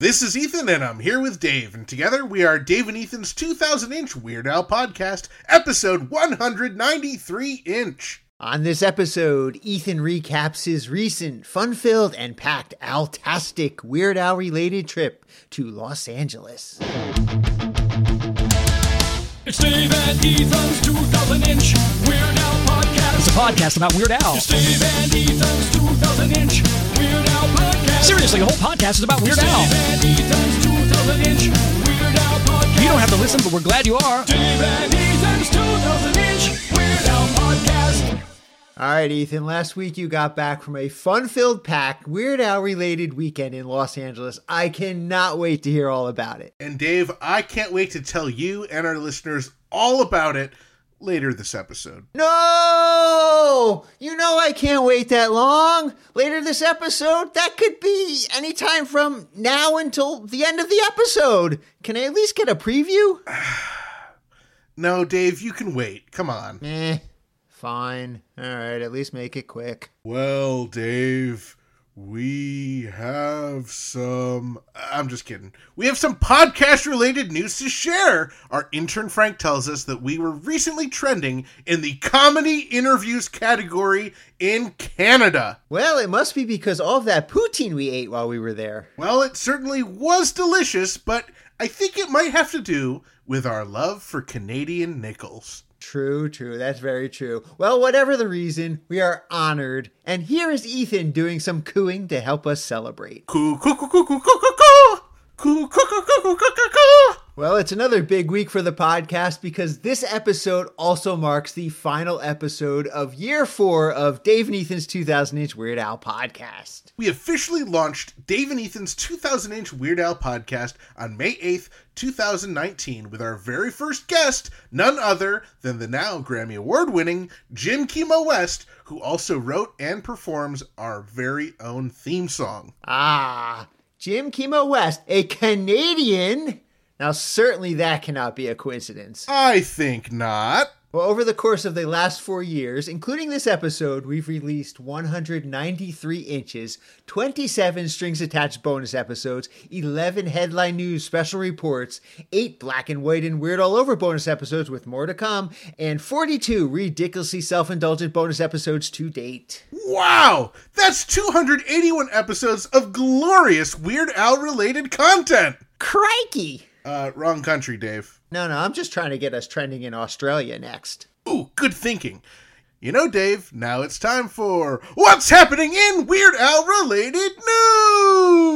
This is Ethan, and I'm here with Dave, and together we are Dave and Ethan's 2000 inch Weird Al podcast, episode 193 inch. On this episode, Ethan recaps his recent fun filled and packed Altastic Weird Al related trip to Los Angeles. It's Dave and Ethan's 2000 inch Weird Al podcast. It's a podcast about Weird Al. It's Dave and Ethan's 2000 inch Weird Al podcast. Seriously, the whole podcast is about Weird Dave Al. and Ethan's 2000 inch Weird Al. You don't have to listen, but we're glad you are. Dave and Ethan's 2000 inch Weird Al podcast. All right, Ethan, last week you got back from a fun filled, packed, Weird Al related weekend in Los Angeles. I cannot wait to hear all about it. And Dave, I can't wait to tell you and our listeners all about it later this episode. No! You know I can't wait that long. Later this episode, that could be anytime from now until the end of the episode. Can I at least get a preview? No, Dave, you can wait. Come on. Eh, fine. All right, at least make it quick. Well, Dave, we have some. I'm just kidding. We have some podcast related news to share. Our intern Frank tells us that we were recently trending in the comedy interviews category in Canada. Well, it must be because all of that poutine we ate while we were there. Well, it certainly was delicious, but I think it might have to do with our love for Canadian nickels. True, true. That's very true. Well, whatever the reason, we are honored. And here is Ethan doing some cooing to help us celebrate. Coo, coo, coo, coo, coo, coo, coo, coo. Coo, coo, coo, coo, coo, coo. Well, it's another big week for the podcast because this episode also marks the final episode of year four of Dave and Ethan's 2000 inch Weird Al podcast. We officially launched Dave and Ethan's 2000 inch Weird Al podcast on May 8th, 2019, with our very first guest, none other than the now Grammy Award winning Jim Kimo West, who also wrote and performs our very own theme song. Ah, Jim Kimo West, a Canadian. Now, certainly that cannot be a coincidence. I think not. Well, over the course of the last four years, including this episode, we've released 193 inches, 27 strings attached bonus episodes, 11 headline news special reports, 8 black and white and weird all over bonus episodes with more to come, and 42 ridiculously self indulgent bonus episodes to date. Wow! That's 281 episodes of glorious Weird Al related content! Crikey! Uh, wrong country, Dave. No, no, I'm just trying to get us trending in Australia next. Ooh, good thinking. You know, Dave, now it's time for What's Happening in Weird Al Related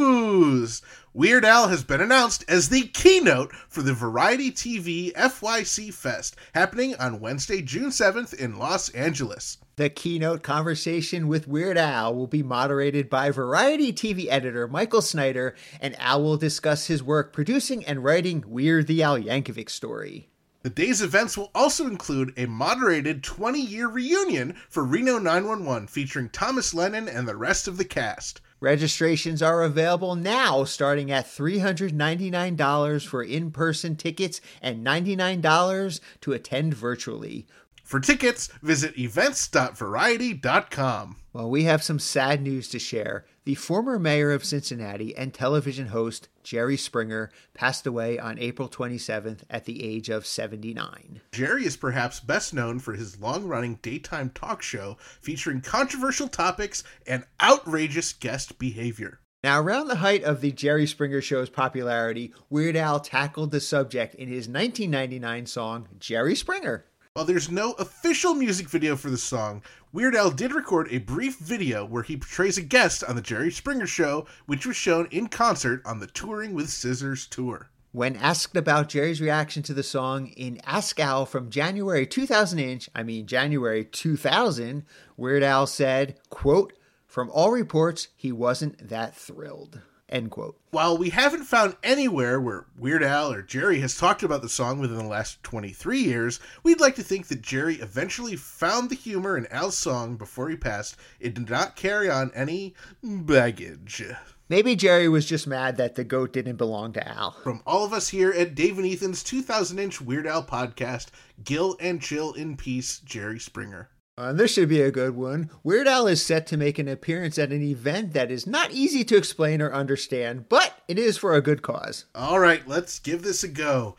News! Weird Al has been announced as the keynote for the Variety TV FYC Fest, happening on Wednesday, June 7th in Los Angeles. The keynote conversation with Weird Al will be moderated by Variety TV editor Michael Schneider, and Al will discuss his work producing and writing Weird the Al Yankovic story. The day's events will also include a moderated 20 year reunion for Reno 911 featuring Thomas Lennon and the rest of the cast. Registrations are available now, starting at $399 for in person tickets and $99 to attend virtually. For tickets, visit events.variety.com. Well, we have some sad news to share. The former mayor of Cincinnati and television host Jerry Springer passed away on April 27th at the age of 79. Jerry is perhaps best known for his long running daytime talk show featuring controversial topics and outrageous guest behavior. Now, around the height of the Jerry Springer Show's popularity, Weird Al tackled the subject in his 1999 song, Jerry Springer. While there's no official music video for the song, Weird Al did record a brief video where he portrays a guest on The Jerry Springer Show, which was shown in concert on the Touring with Scissors tour. When asked about Jerry's reaction to the song in Ask Al from January 2000 inch, I mean January 2000, Weird Al said, quote, from all reports, he wasn't that thrilled. End quote. While we haven't found anywhere where Weird Al or Jerry has talked about the song within the last 23 years, we'd like to think that Jerry eventually found the humor in Al's song before he passed. It did not carry on any baggage. Maybe Jerry was just mad that the goat didn't belong to Al. From all of us here at Dave and Ethan's 2000 inch Weird Al podcast, Gil and Chill in Peace, Jerry Springer. Uh, this should be a good one. Weird Al is set to make an appearance at an event that is not easy to explain or understand, but it is for a good cause. All right, let's give this a go.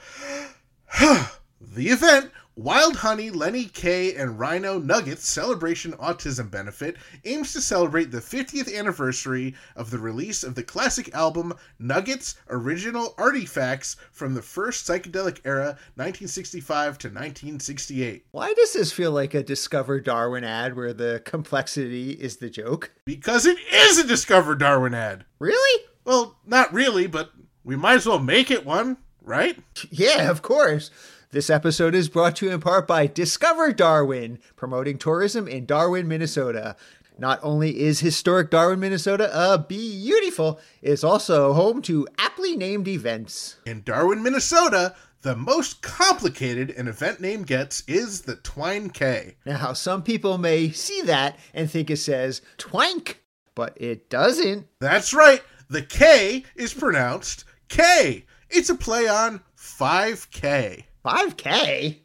the event, Wild Honey, Lenny Kaye, and Rhino Nuggets Celebration Autism Benefit, aims to celebrate the 50th anniversary of the release of the classic album Nuggets Original Artifacts from the first psychedelic era, 1965 to 1968. Why does this feel like a Discover Darwin ad where the complexity is the joke? Because it is a Discover Darwin ad. Really? Well, not really, but we might as well make it one, right? Yeah, of course. This episode is brought to you in part by Discover Darwin, promoting tourism in Darwin, Minnesota. Not only is historic Darwin, Minnesota a beautiful, it's also home to aptly named events. In Darwin, Minnesota, the most complicated an event name gets is the Twine K. Now, some people may see that and think it says twank, but it doesn't. That's right, the K is pronounced K. It's a play on 5K. 5K?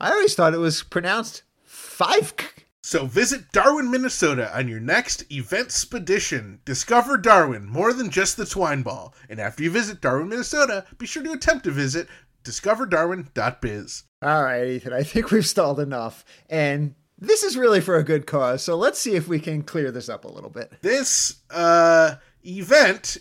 I always thought it was pronounced 5K. So visit Darwin, Minnesota on your next event expedition. Discover Darwin more than just the twine ball. And after you visit Darwin, Minnesota, be sure to attempt to visit discoverdarwin.biz. All right, Ethan, I think we've stalled enough. And this is really for a good cause, so let's see if we can clear this up a little bit. This uh, event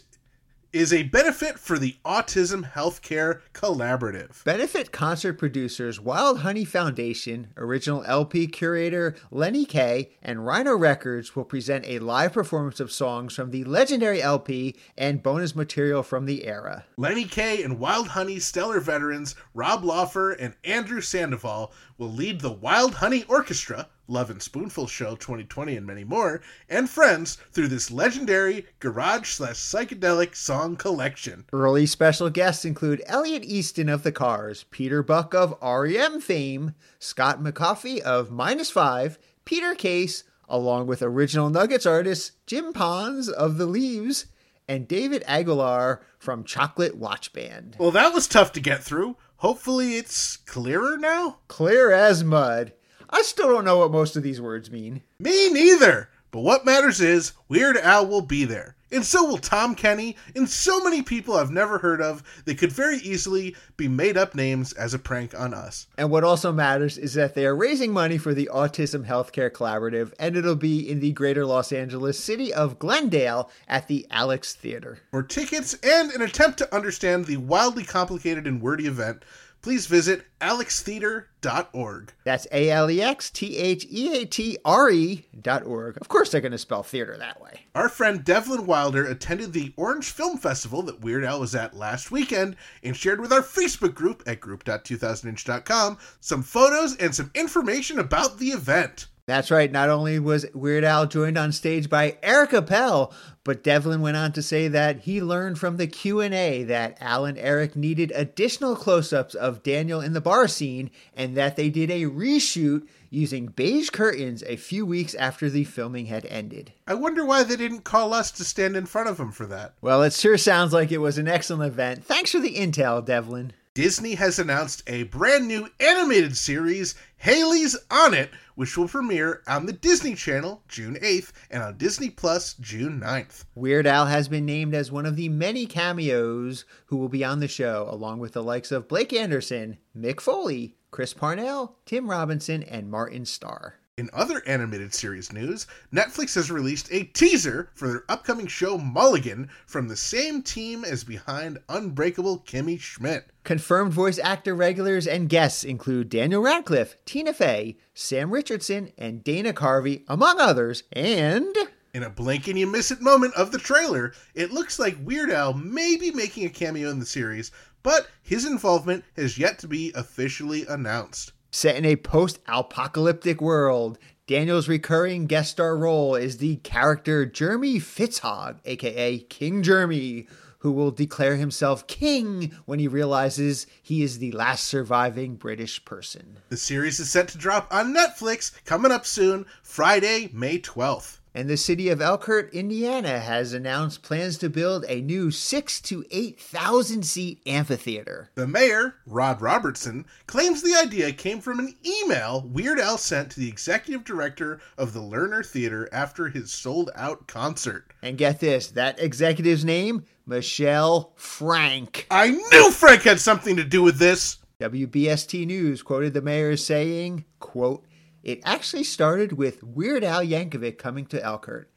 is a benefit for the Autism Healthcare Collaborative. Benefit concert producers Wild Honey Foundation, original LP curator Lenny Kaye, and Rhino Records will present a live performance of songs from the legendary LP and bonus material from the era. Lenny Kaye and Wild Honey stellar veterans Rob Laufer and Andrew Sandoval will lead the Wild Honey Orchestra, Love and Spoonful Show 2020, and many more, and friends through this legendary garage slash psychedelic song collection. Early special guests include Elliot Easton of The Cars, Peter Buck of REM fame, Scott McCaughey of Minus Five, Peter Case, along with original Nuggets artist Jim Pons of The Leaves, and David Aguilar from Chocolate Watch Band. Well, that was tough to get through. Hopefully, it's clearer now? Clear as mud. I still don't know what most of these words mean. Me neither. But what matters is Weird Al will be there. And so will Tom Kenny and so many people I've never heard of that could very easily be made up names as a prank on us. And what also matters is that they are raising money for the Autism Healthcare Collaborative, and it'll be in the greater Los Angeles city of Glendale at the Alex Theater. For tickets and an attempt to understand the wildly complicated and wordy event, please visit alextheater.org. That's A L E X T H E A T R E dot org. Of course, they're going to spell theater that way. Our friend Devlin Wilder attended the Orange Film Festival that Weird Al was at last weekend and shared with our Facebook group at group.2000inch.com some photos and some information about the event. That's right. Not only was Weird Al joined on stage by Eric Appel, but Devlin went on to say that he learned from the Q&A that Al and Eric needed additional close-ups of Daniel in the bar scene and that they did a reshoot using beige curtains a few weeks after the filming had ended. I wonder why they didn't call us to stand in front of him for that. Well, it sure sounds like it was an excellent event. Thanks for the intel, Devlin. Disney has announced a brand new animated series, Hailey's on It, which will premiere on the Disney Channel June 8th and on Disney Plus June 9th. Weird Al has been named as one of the many cameos who will be on the show, along with the likes of Blake Anderson, Mick Foley, Chris Parnell, Tim Robinson, and Martin Starr. In other animated series news, Netflix has released a teaser for their upcoming show Mulligan from the same team as behind Unbreakable Kimmy Schmidt. Confirmed voice actor regulars and guests include Daniel Radcliffe, Tina Fey, Sam Richardson, and Dana Carvey, among others, and. In a blink and you miss it moment of the trailer, it looks like Weird Al may be making a cameo in the series, but his involvement has yet to be officially announced. Set in a post apocalyptic world, Daniel's recurring guest star role is the character Jeremy Fitzhog, aka King Jeremy, who will declare himself king when he realizes he is the last surviving British person. The series is set to drop on Netflix coming up soon, Friday, May 12th. And the city of Elkhart, Indiana has announced plans to build a new 6 to 8,000 seat amphitheater. The mayor, Rod Roberson, claims the idea came from an email Weird Al sent to the executive director of the Lerner Theater after his sold out concert. And get this, that executive's name? Michelle Frank. I knew Frank had something to do with this. WBST News quoted the mayor as saying, quote, It actually started with Weird Al Yankovic coming to Elkhart.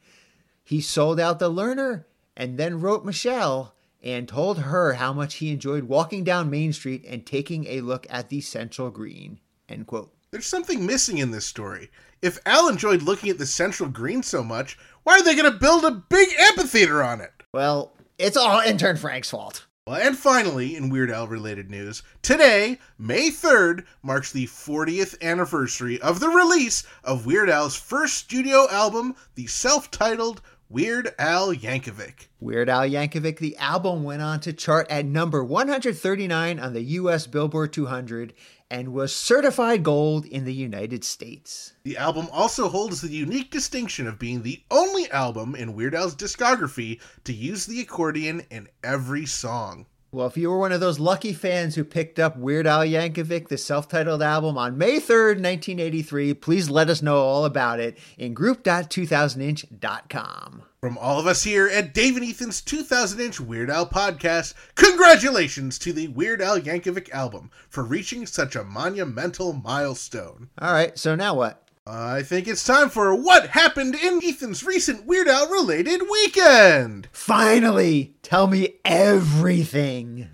He sold out the Lerner and then wrote Michelle and told her how much he enjoyed walking down Main Street and taking a look at the Central Green. End quote. There's something missing in this story. If Al enjoyed looking at the Central Green so much, why are they going to build a big amphitheater on it? Well, it's all intern Frank's fault. And finally, in Weird Al related news, today, May 3rd, marks the 40th anniversary of the release of Weird Al's first studio album, the self titled Weird Al Yankovic. Weird Al Yankovic, the album went on to chart at number 139 on the US Billboard 200 and was certified gold in the United States. The album also holds the unique distinction of being the only album in Weird Al's discography to use the accordion in every song. Well, if you were one of those lucky fans who picked up Weird Al Yankovic, the self titled album, on May 3rd, 1983, please let us know all about it in group.2000inch.com. From all of us here at Dave and Ethan's 2000 inch Weird Al podcast, congratulations to the Weird Al Yankovic album for reaching such a monumental milestone. All right, so now what? I think it's time for what happened in Ethan's recent Weird Al related weekend. Finally, tell me everything.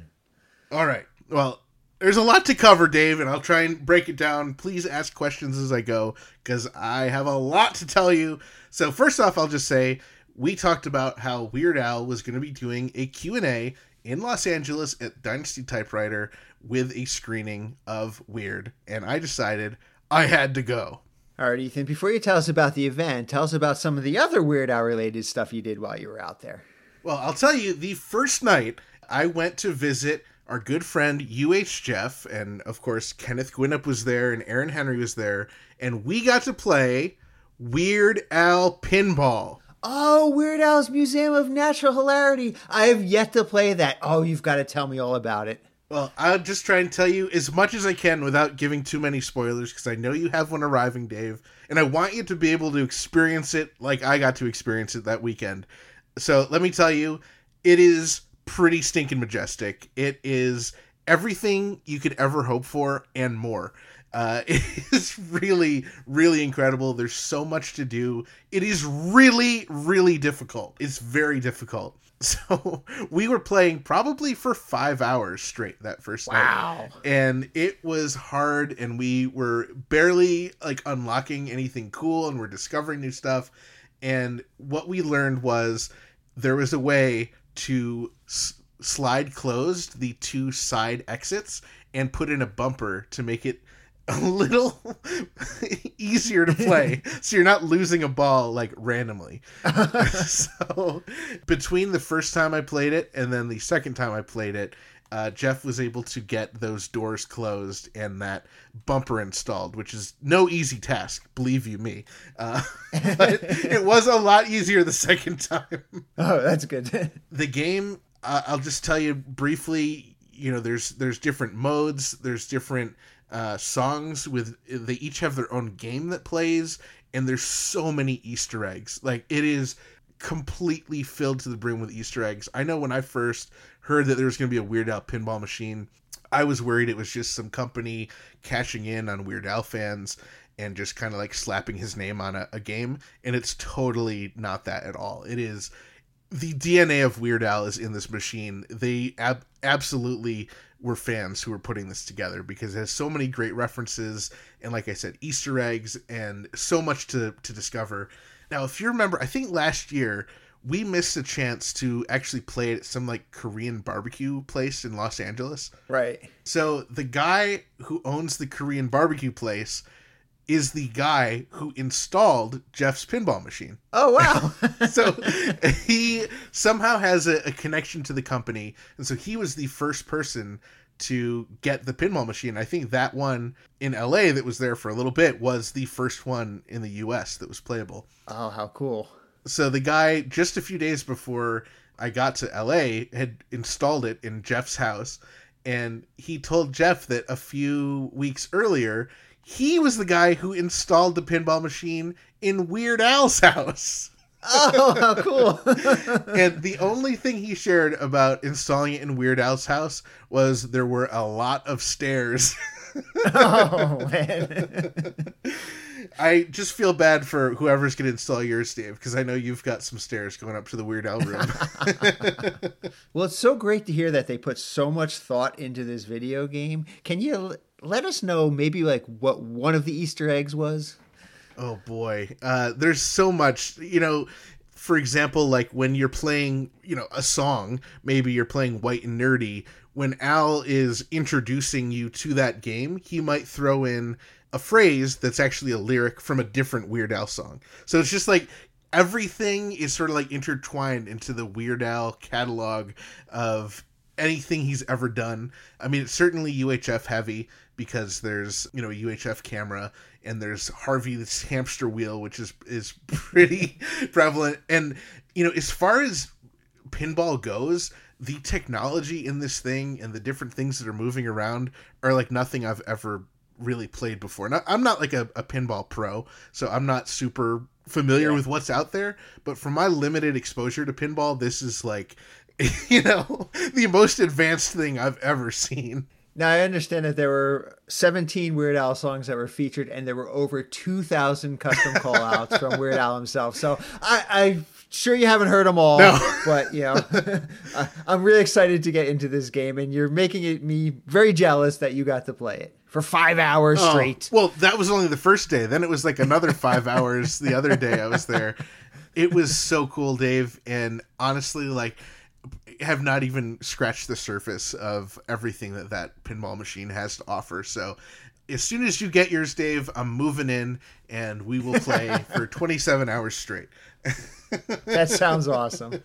All right. Well, there's a lot to cover, Dave, and I'll try and break it down. Please ask questions as I go because I have a lot to tell you. So first off, I'll just say we talked about how Weird Al was going to be doing a Q&A in Los Angeles at Dynasty Typewriter with a screening of Weird, and I decided I had to go. All right, Ethan, before you tell us about the event, tell us about some of the other Weird Al related stuff you did while you were out there. Well, I'll tell you, the first night I went to visit our good friend UH Jeff, and of course, Kenneth Gwinnett was there and Aaron Henry was there, and we got to play Weird Al Pinball. Oh, Weird Al's Museum of Natural Hilarity. I have yet to play that. Oh, you've got to tell me all about it. Well, I'll just try and tell you as much as I can without giving too many spoilers because I know you have one arriving, Dave, and I want you to be able to experience it like I got to experience it that weekend. So let me tell you, it is pretty stinking majestic. It is everything you could ever hope for and more. Uh, it is really, really incredible. There's so much to do. It is really, really difficult. It's very difficult. So we were playing probably for five hours straight that first night. Wow. And it was hard, and we were barely like unlocking anything cool, and we're discovering new stuff. And what we learned was there was a way to s- slide closed the two side exits and put in a bumper to make it a little easier to play. So you're not losing a ball like randomly. So between the first time i played it and then the second time i played it uh, jeff was able to get those doors closed and that bumper installed which is no easy task believe you me. Uh, but it was a lot easier the second time. Oh, that's good. the game uh, i'll just tell you briefly you know there's there's different modes there's different uh, songs with they each have their own game that plays and there's so many easter eggs. Like it is completely filled to the brim with easter eggs. I know when i first heard that there was going to be a weird al pinball machine i was worried it was just some company cashing in on weird al fans and just kind of like slapping his name on a, a game and it's totally not that at all. It is the DNA of Weird Al is in this machine. They ab- absolutely were fans who were putting this together because it has so many great references and, like I said, Easter eggs and so much to to discover. Now, if you remember, I think last year we missed a chance to actually play it at some like Korean barbecue place in Los Angeles. right. So the guy who owns the Korean barbecue place is the guy who installed Jeff's pinball machine. Oh wow. So he somehow has a, a connection to the company, and so he was the first person to get the pinball machine. I think that one in LA that was there for a little bit was the first one in the US that was playable. oh, how cool. So the guy just a few days before I got to LA had installed it in Jeff's house and he told Jeff that a few weeks earlier he was the guy who installed the pinball machine in Weird Al's house. Oh, how cool. and the only thing he shared about installing it in Weird Al's house was there were a lot of stairs. oh man. I just feel bad for whoever's going to install yours, Dave, because I know you've got some stairs going up to the Weird Al room. Well, it's so great to hear that they put so much thought into this video game. Can you let us know maybe like what one of the Easter eggs was? oh boy, uh, there's so much. You know, for example, like when you're playing, you know, a song, maybe you're playing White and Nerdy. When Al is introducing you to that game, he might throw in a phrase that's actually a lyric from a different Weird Al song. So it's just like everything is sort of like intertwined into the Weird Al catalog of anything he's ever done. I mean, it's certainly UHF heavy because there's you know a UHF camera and there's Harvey's hamster wheel, which is is pretty prevalent. And you know, as far as pinball goes, the technology in this thing and the different things that are moving around are like nothing I've ever really played before. Now, I'm not like a, a pinball pro, so I'm not super familiar with what's out there. But from my limited exposure to pinball, this is like, you know, the most advanced thing I've ever seen. Now I understand that there were 17 Weird Al songs that were featured, and there were over 2,000 custom callouts from Weird Al himself. So I, I'm sure you haven't heard them all, No. but you know, I- I'm really excited to get into this game, and you're making it me very jealous that you got to play it for five hours Oh, straight. well, that was only the first day. Then it was like another five hours the other day I was there. It was so cool, Dave. And honestly, like, have not even scratched the surface of everything that that pinball machine has to offer. So, as soon as you get yours, Dave, I'm moving in and we will play for 27 hours straight. That sounds awesome.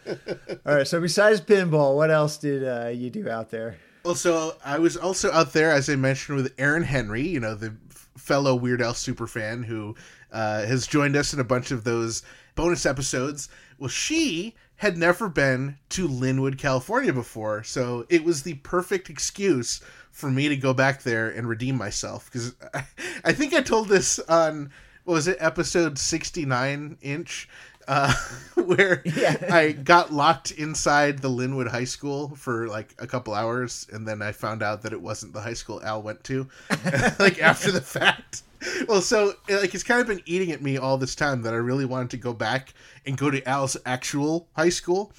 All right, so besides pinball, what else did uh, you do out there? Well, so I was also out there, as I mentioned, with Aaron Henry, you know, the fellow Weird Al superfan who uh, has joined us in a bunch of those bonus episodes. Well, she had never been to Lynwood, California before, so it was the perfect excuse for me to go back there and redeem myself. Because I, I think I told this on, was it, episode 69 inch? Uh, where Yeah. I got locked inside the Lynwood High School for like a couple hours, and then I found out that it wasn't the high school Al went to, like after the fact. Well, so like it's kind of been eating at me all this time that I really wanted to go back and go to Al's actual high school.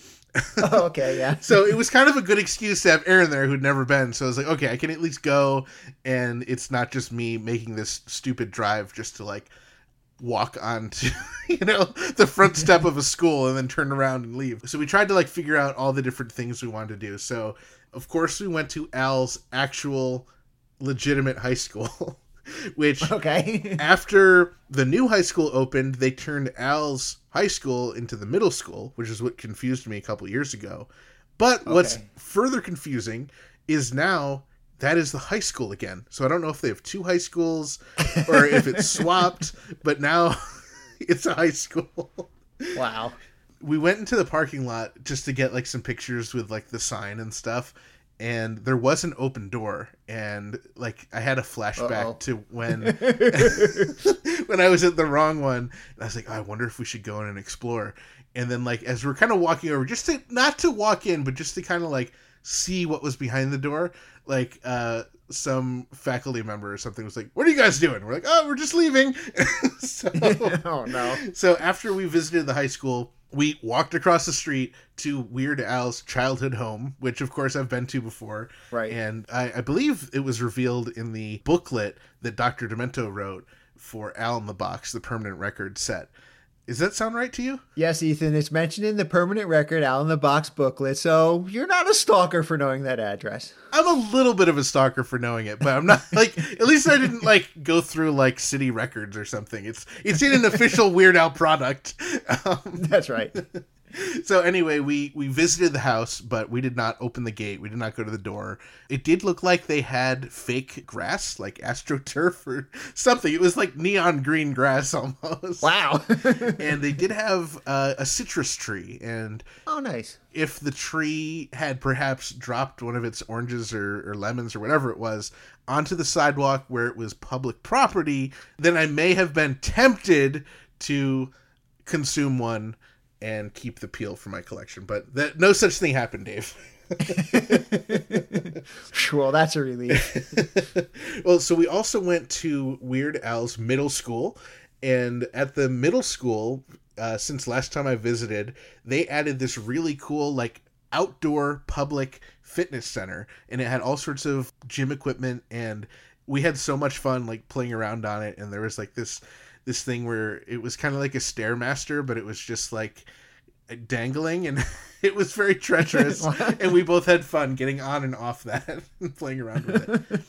Oh, okay, yeah. So it was kind of a good excuse to have Aaron there who'd never been. So I was like, okay, I can at least go, and it's not just me making this stupid drive just to like walk onto you know the front step of a school and then turn around and leave so we tried to like figure out all the different things we wanted to do so of course we went to al's actual legitimate high school which Okay. after the new high school opened, they turned Al's high school into the middle school, which is what confused me a couple years ago. But what's further confusing is now that is the high school again. So I don't know if they have two high schools or if it's swapped, but now it's a high school. Wow. We went into the parking lot just to get like some pictures with like the sign and stuff. And there was an open door, and like I had a flashback Uh-oh. to when when I was at the wrong one. And I was like, I wonder if we should go in and explore. And then like as we're kind of walking over, just to not to walk in, but just to kind of like see what was behind the door, like uh some faculty member or something was like, "What are you guys doing?" We're like, "Oh, we're just leaving." so, Oh no. so after we visited the high school, we walked across the street to Weird Al's childhood home, which of course I've been to before. Right. And I, I believe it was revealed in the booklet that Dr. Demento wrote for Al in the Box, the permanent record set. Does that sound right to you? Yes, Ethan, it's mentioned in the permanent record out in the Box booklet, so you're not a stalker for knowing that address. I'm a little bit of a stalker for knowing it, but I'm not like at least I didn't like go through like city records or something. It's it's in an official Weird Al product. Um, That's right. so anyway, we we visited the house, but we did not open the gate. We did not go to the door. It did look like they had fake grass, like astroturf or something. It was like neon green grass almost. Wow. And they did have uh, a citrus tree, and oh, nice. if the tree had perhaps dropped one of its oranges or, or lemons or whatever it was onto the sidewalk where it was public property, then I may have been tempted to consume one and keep the peel for my collection. But that no such thing happened, Dave. Well, that's a relief. well, so we also went to Weird Al's middle school, and at the middle school, uh, since last time I visited, they added this really cool like outdoor public fitness center, and it had all sorts of gym equipment, and we had so much fun like playing around on it, and there was like this this thing where it was kind of like a stairmaster, but it was just like dangling and it was very treacherous and we both had fun getting on and off that and playing around with it.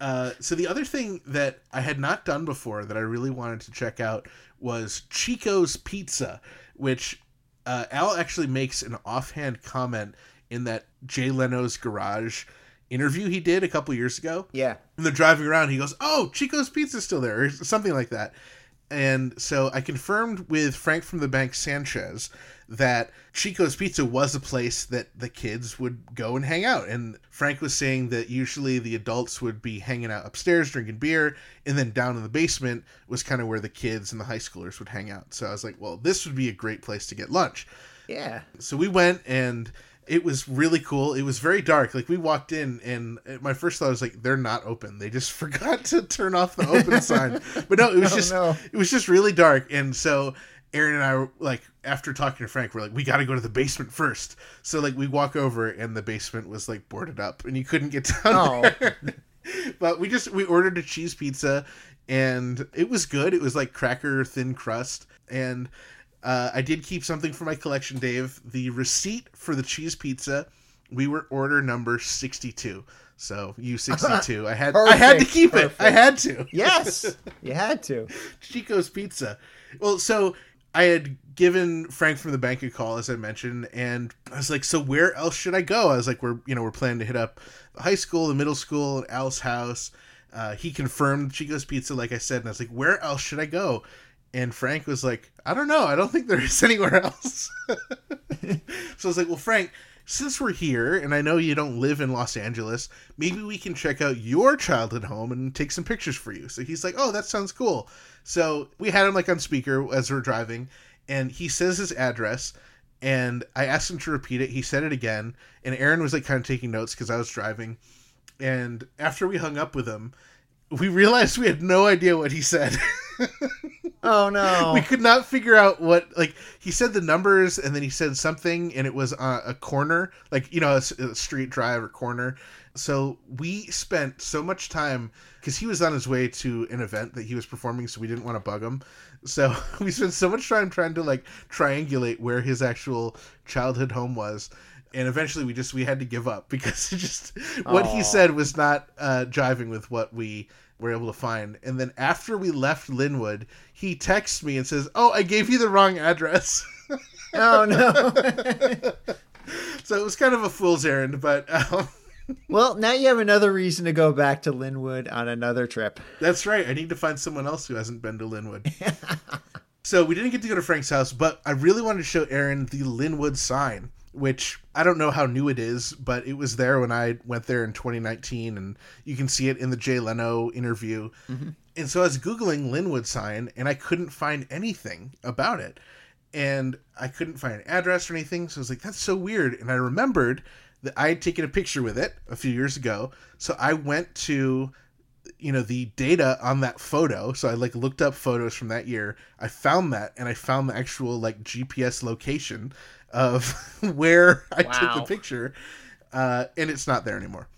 Uh, so the other thing that i had not done before that i really wanted to check out was chico's pizza which uh, al actually makes an offhand comment in that jay leno's garage interview he did a couple years ago Yeah. and they're driving around. He goes, "Oh, Chico's Pizza's still there," or something like that. And so I confirmed with Frank from the Bank Sanchez that Chico's Pizza was a place that the kids would go and hang out. And Frank was saying that usually the adults would be hanging out upstairs drinking beer, and then down in the basement was kind of where the kids and the high schoolers would hang out. So I was like, well, this would be a great place to get lunch Yeah. so we went and it was really cool. It was very dark. Like we walked in and my first thought was like they're not open. They just forgot to turn off the open sign. But no it was Oh, just no. it was just really dark. And so aaron and i were like after talking to frank we're like we got to go to the basement first. So like we walk over and the basement was like boarded up and you couldn't get down Oh. there. But we just we ordered a cheese pizza and it was good. It was like cracker thin crust. And uh, i did keep something for my collection dave the receipt for the cheese pizza we were order number 62 so you 62 i had i had to Perfect, keep it i had to Yes. you had to. Chico's Pizza. Well, so I had given Frank from the bank a call, as I mentioned, and I was like, "So where else should I go?" I was like, "We're you know we're planning to hit up the high school, the middle school, Al's house." Uh, he confirmed Chico's Pizza, like I said, and I was like, "Where else should I go?" And Frank was like, "I don't know. I don't think there is anywhere else." so I was like, "Well, Frank." Since we're here, and I know you don't live in Los Angeles, maybe we can check out your childhood home and take some pictures for you. So he's like, "Oh, that sounds cool." So we had him like on speaker as we're driving, and he says his address, and I asked him to repeat it. He said it again, and Aaron was like kind of taking notes because I was driving. And after we hung up with him, we realized we had no idea what he said. Oh no. we could not figure out what like he said the numbers and then he said something and it was uh, a corner like you know a street drive or corner. So we spent so much time because he was on his way to an event that he was performing so we didn't want to bug him. So we spent so much time trying to like triangulate where his actual childhood home was and eventually we just we had to give up because it just what he said was not uh jiving with what we were able to find. And then after we left lynwood he texts me and says oh i gave you the wrong address. Oh no. so it was kind of a fool's errand but um, well, now you have another reason to go back to Lynwood on another trip. that's right. I need to find someone else who hasn't been to lynwood. So we didn't get to go to frank's house but i really wanted to show aaron the lynwood sign which i don't know how new it is but it was there when i went there in 2019 and you can see it in the jay leno interview. Mm-hmm. And so i was googling lynwood sign and i couldn't find anything about it. And i couldn't find an address or anything so i was like that's so weird. And i remembered that i had taken a picture with it a few years ago. So i went to you know the data on that photo. So i like looked up photos from that year. I found that and i found the actual like gps location of where i took the picture uh, and it's not there anymore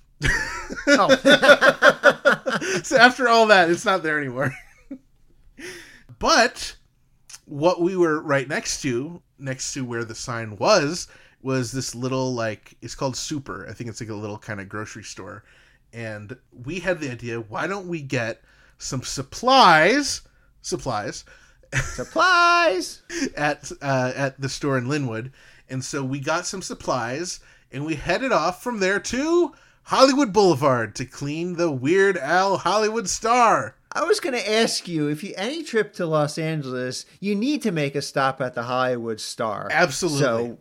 Oh. so after all that it's not there anymore but what we were right next to, next to where the sign was, was this little like it's called Super. I think it's like a little kind of grocery store, and we had the idea: why don't we get some supplies, supplies, Supplies. at uh, at the store in Lynwood, and so we got some supplies, and we headed off from there to Hollywood Boulevard to clean the Weird Al Hollywood Star. I was going to ask you if you any trip to Los Angeles, you need to make a stop at the Hollywood Star. Absolutely. So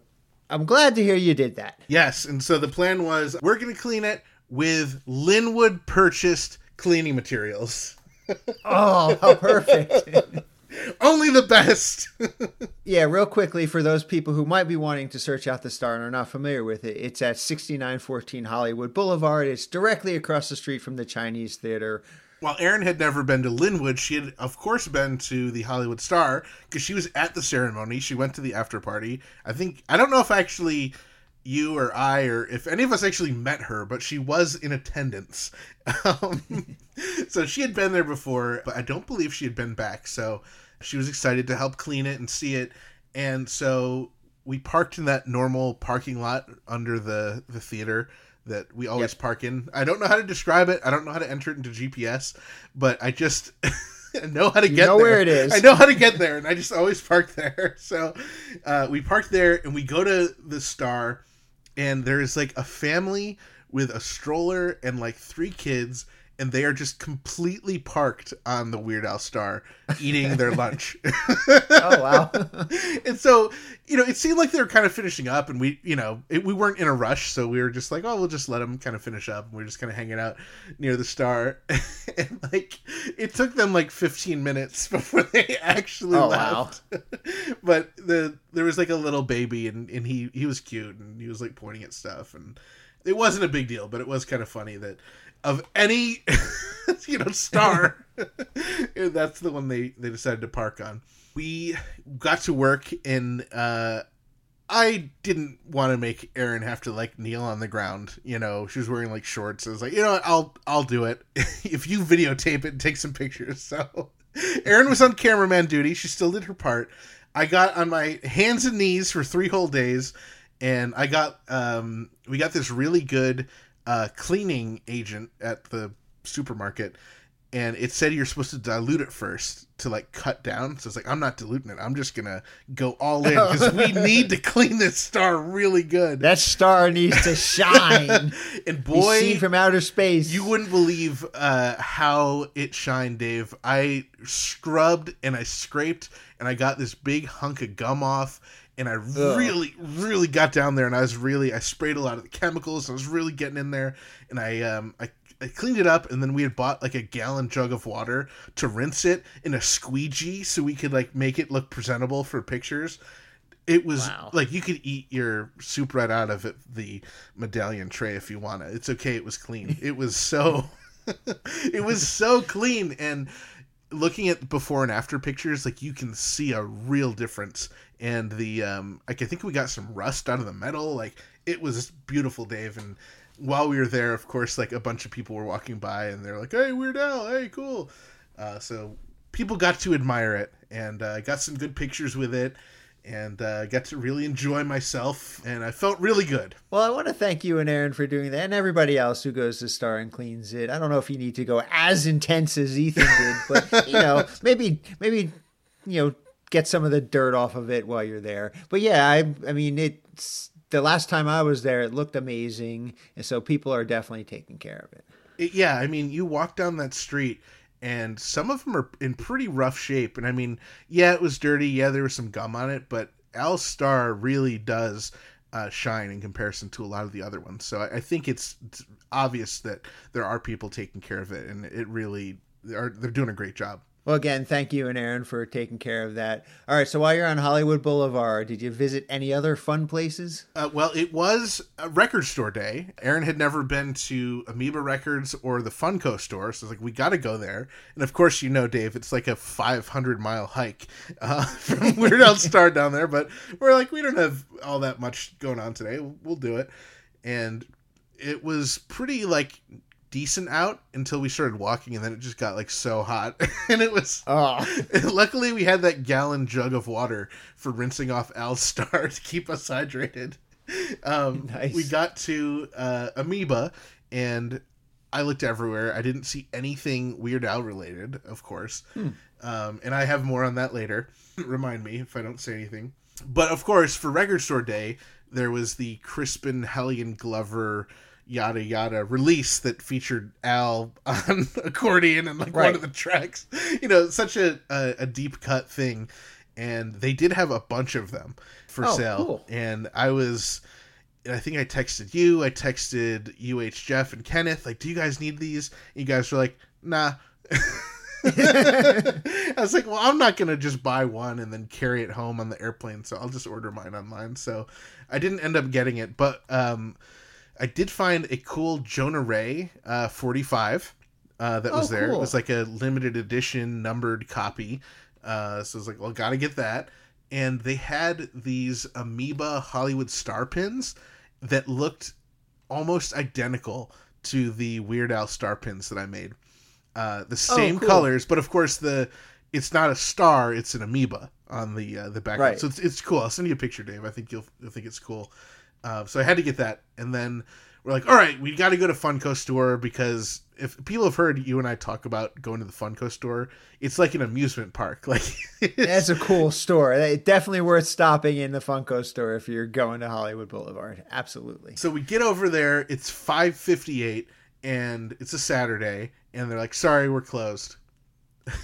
I'm glad to hear you did that. Yes, and so the plan was we're going to clean it with Lynwood purchased cleaning materials. Oh, how perfect. Only the best. yeah, real quickly for those people who might be wanting to search out the star and are not familiar with it, it's at 6914 Hollywood Boulevard. It's directly across the street from the Chinese Theater. While Erin had never been to Lynwood, she had, of course, been to the Hollywood Star because she was at the ceremony. She went to the after party. I think, I don't know if actually you or I or if any of us actually met her, but she was in attendance. Um, so she had been there before, but I don't believe she had been back. So she was excited to help clean it and see it. And so we parked in that normal parking lot under the, the theater that we always park in. I don't know how to describe it. I don't know how to enter it into GPS, but I just know how to get know there. where it is. I know how to get there, and I just always park there. So uh, we park there, and we go to the Star, and there's like a family with a stroller and like three kids. And they are just completely parked on the Weird Al Star, eating their lunch. Oh, wow. and so you know it seemed like they were kind of finishing up and we you know it, we weren't in a rush so we were just like oh we'll just let them kind of finish up and we are just kind of hanging out near the star and like it took them like 15 minutes before they actually Oh, wow. left but the there was like a little baby and, and he he was cute and he was like pointing at stuff and it wasn't a big deal but it was kind of funny that of any you know star that's the one they they decided to park on we got to work and uh I didn't want to make Erin have to like kneel on the ground. You know, she was wearing like shorts. I was like, you know what, I'll I'll do it. if you videotape it and take some pictures. So Erin was on cameraman duty. She still did her part. I got on my hands and knees for three whole days, and I got um we got this really good uh cleaning agent at the supermarket and it said you're supposed to dilute it first to like cut down. So it's like I'm not diluting it. I'm just gonna go all in because we need to clean this star really good. that star needs to shine. and boy, seen from outer space. you wouldn't believe uh, how it shined, Dave. I scrubbed and I scraped and I got this big hunk of gum off. And I really, really got down there, and I was really, I sprayed a lot of the chemicals. I was really getting in there, and I, um, I, I cleaned it up, and then we had bought like a gallon jug of water to rinse it in a squeegee, so we could like make it look presentable for pictures. It was Wow. like you could eat your soup right out of it, the medallion tray if you want to. It's okay. It was clean. It was so, it was so clean. And looking at before and after pictures, like you can see a real difference. And the, um, like I think we got some rust out of the metal. Like it was beautiful, Dave. And while we were there, of course, like a bunch of people were walking by and they're like, "Hey, Weird Al, hey, cool." Uh, so people got to admire it, and uh, I got some good pictures with it, and uh, got to really enjoy myself, and I felt really good. Well, I want to thank you and Aaron for doing that, and everybody else who goes to Star and cleans it. I don't know if you need to go as intense as Ethan did, but you know, maybe maybe you know get some of the dirt off of it while you're there. But yeah, I I mean it's the last time I was there, it looked amazing, and so people are definitely taking care of it. Yeah, I mean, you walk down that street, and some of them are in pretty rough shape. And I mean, yeah, it was dirty. Yeah, there was some gum on it, but Al Star really does uh, shine in comparison to a lot of the other ones. So I, I think it's, it's obvious that there are people taking care of it, and it really are they're doing a great job. Well, again, thank you and Aaron for taking care of that. All right, so while you're on Hollywood Boulevard, did you visit any other fun places? Uh, well, it was a record store day. Aaron had never been to Amoeba Records or the Funko store, so it's like we got to go there. And of course, you know, Dave, it's like a 500 mile hike uh, from Weird Al Star down there. But we're like, we don't have all that much going on today. We'll, we'll do it, and it was pretty like decent out until we started walking, and then it just got like so hot, and it was. Oh, Luckily, we had that gallon jug of water for rinsing off Al's star to keep us hydrated. Um, Nice. We got to uh, Amoeba, and I looked everywhere. I didn't see anything Weird Al related, of course. Um, and I have more on that later. Remind me if I don't say anything. But of course, for Record Store Day, there was the Crispin Hellion Glover yada yada release that featured Al on accordion and like one of the tracks. You know, such a, a, a deep cut thing. And they did have a bunch of them for Oh, sale. cool. And I was I think I texted you, I texted UH Jeff and Kenneth, like, do you guys need these? And you guys were like, nah. I was like, well, I'm not gonna just buy one and then carry it home on the airplane, so I'll just order mine online. So I didn't end up getting it, but um, I did find a cool Jonah Ray uh, 45 uh, that was Oh, there. It was like a limited edition numbered copy. Uh, so I was like, well, gotta get that. And they had these amoeba Hollywood star pins that looked almost identical to the Weird Al star pins that I made. Uh, the same cool. colors, but of course the it's not a star; it's an amoeba on the uh, the background. Right. So it's, it's cool. I'll send you a picture, Dave. I think you'll you'll think it's cool. Uh, so I had to get that, and then we're like, all right, we got to go to Funko store because if people have heard you and I talk about going to the Funko store, it's like an amusement park. Like, that's a cool store. It's definitely worth stopping in the Funko store if you're going to Hollywood Boulevard. Absolutely. So we get over there. It's five fifty eight, and it's a Saturday, and they're like, "Sorry, we're closed."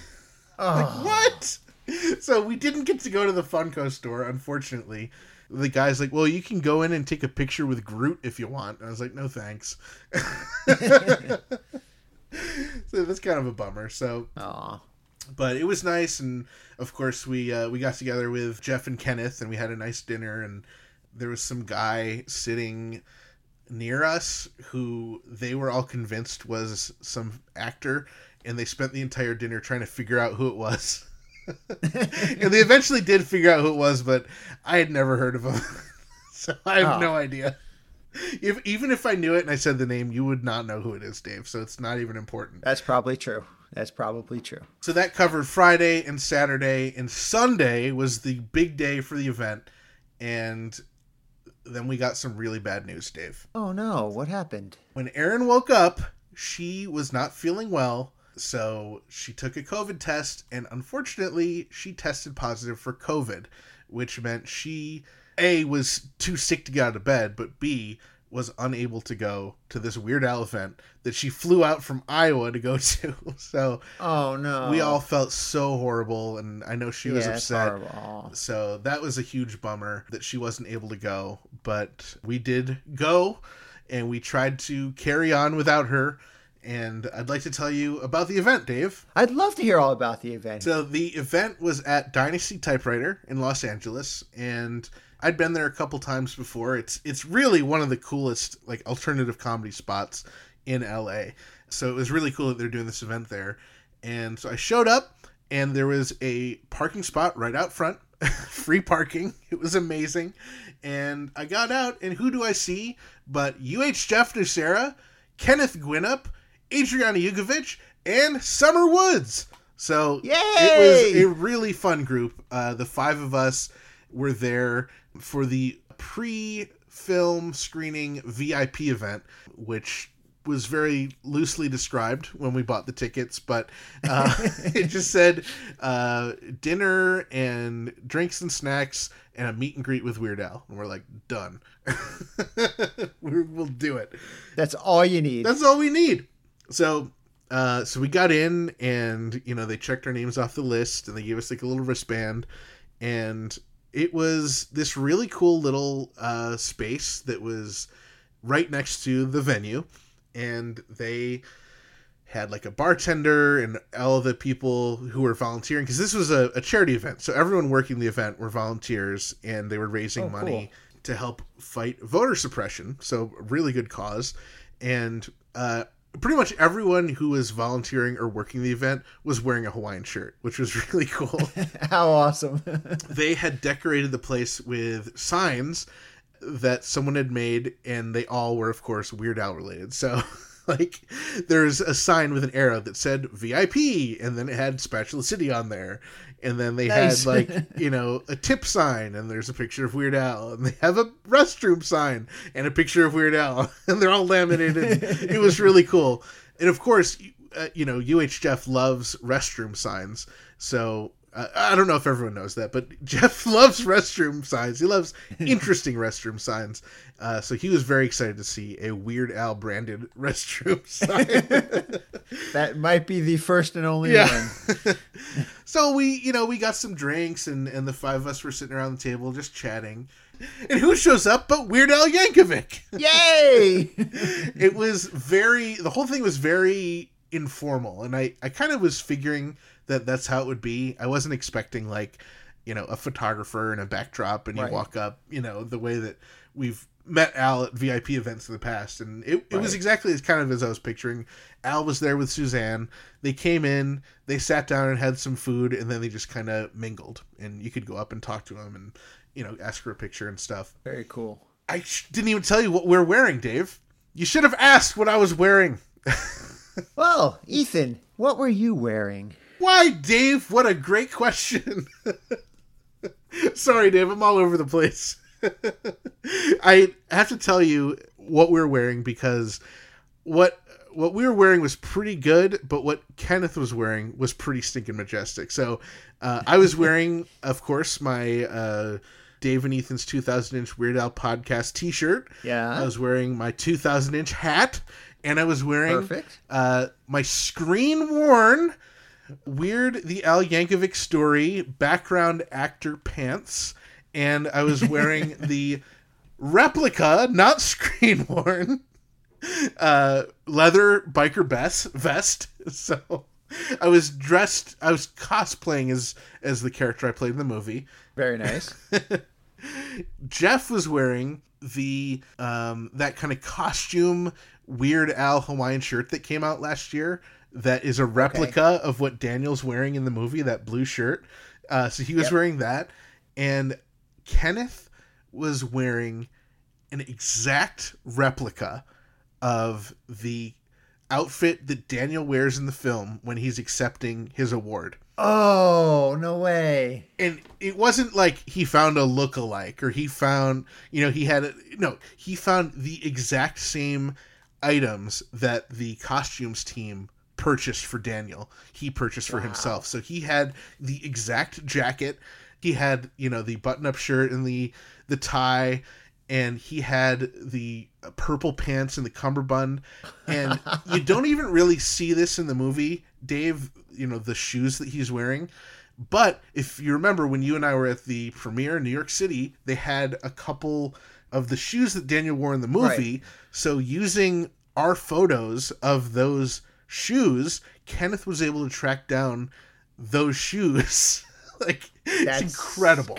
Oh, like What? So we didn't get to go to the Funko store, unfortunately. The guy's like, "Well, you can go in and take a picture with Groot if you want." And I was like, "No, thanks." so that's kind of a bummer. So Aw. but it was nice and of course we uh, we got together with jeff and kenneth and we had a nice dinner and there was some guy sitting near us who they were all convinced was some actor and they spent the entire dinner trying to figure out who it was and they eventually did figure out who it was but i had never heard of him so i have Oh. no idea if even if i knew it and i said the name you would not know who it is dave so it's not even important That's probably true. That's probably true. so that covered Friday and Saturday, and Sunday was the big day for the event. And then we got some really bad news, Dave. Oh no, what happened? When Erin woke up, she was not feeling well. So she took a COVID test, and unfortunately, she tested positive for COVID, which meant she, A, was too sick to get out of bed, but B, was unable to go to this Weird Al event that she flew out from Iowa to go to. So Oh no. we all felt so horrible and i know she was yeah, it's upset. So that was a huge bummer that she wasn't able to go but we did go and we tried to carry on without her and i'd like to tell you about the event dave I'd love to hear all about the event. so the event was at Dynasty Typewriter in Los Angeles, and I'd been there a couple times before. It's it's really one of the coolest like alternative comedy spots in LA. So it was really cool that they're doing this event there. And so I showed up, and there was a parking spot right out front, free parking. It was amazing. And I got out, and who do I see but UH Jeff Nucera, Kenneth Gwinnett, Adriana Yugovich, and Summer Woods. So it was a really fun group. Uh, the five of us were there for the pre-film screening VIP event, which was very loosely described when we bought the tickets, but uh, it just said uh, dinner and drinks and snacks and a meet and greet with Weird Al, and we're like, done. we'll do it. That's all you need. That's all we need. So, uh, so we got in, and you know they checked our names off the list, and they gave us like a little wristband, and it was this really cool little uh, space that was right next to the venue, and they had like a bartender and all the people who were volunteering. Because this was a, a charity event. So everyone working the event were volunteers and they were raising Oh, money to help fight voter suppression. So a really good cause. And uh, pretty much everyone who was volunteering or working the event was wearing a hawaiian shirt which was really cool. How awesome. they had decorated the place with signs that someone had made and they all were of course weird al related. So like there's a sign with an arrow that said VIP, and then it had Spatula City on there, and then they Nice. had like you know a tip sign, and there's a picture of Weird Al, and they have a restroom sign and a picture of Weird Al, and they're all laminated. it was really cool, and of course, uh, you know UH Jeff loves restroom signs, so. I don't know if everyone knows that, but Jeff loves restroom signs. He loves interesting restroom signs. Uh, so he was very excited to see a Weird Al branded restroom sign. That might be the first and only Yeah. one. so we, you know, we got some drinks, and and the five of us were sitting around the table just chatting. And who shows up but Weird Al Yankovic? Yay! it was very the whole thing was very informal and i i kind of was figuring that that's how it would be i wasn't expecting like you know a photographer and a backdrop and you Right. walk up you know the way that we've met al at vip events in the past and it, it was exactly as kind of as i was picturing al was there with suzanne they came in they sat down and had some food and then they just kind of mingled and you could go up and talk to them and you know ask for a picture and stuff Very cool. I sh- didn't even tell you what we're wearing, Dave. You should have asked what I was wearing. Well, Ethan, what were you wearing? Why, Dave? What a great question. Sorry, Dave. I'm all over the place. I have to tell you what we're wearing because what what we were wearing was pretty good, but what Kenneth was wearing was pretty stinking majestic. So uh, I was wearing, of course, my uh, Dave and Ethan's 2000 inch Weird Al podcast T-shirt. Yeah. I was wearing my 2000 inch hat, and I was wearing uh, my screen worn Weird the Al Yankovic story background actor pants, and I was wearing the replica, not screen worn, uh, leather biker vest. Vest. So I was dressed. I was cosplaying as as the character I played in the movie. Very nice. Jeff was wearing the um, that kind of costume Weird Al Hawaiian shirt that came out last year. That is a replica of what Daniel's wearing in the movie. That blue shirt. Uh, so he was Yep. wearing that, and Kenneth was wearing an exact replica of the outfit that Daniel wears in the film when he's accepting his award oh, no way. and it wasn't like he found a look-alike or he found you know he had a, no he found the exact same items that the costumes team purchased for daniel. He purchased for himself. So he had the exact jacket. He had you know the button-up shirt and the the tie and he had the purple pants and the cummerbund. And you don't even really see this in the movie dave you know the shoes that he's wearing. But if you remember when you and I were at the premiere in New York City, they had a couple of the shoes that Daniel wore in the movie. So using our photos of those shoes, Kenneth was able to track down those shoes. like it's That's- incredible.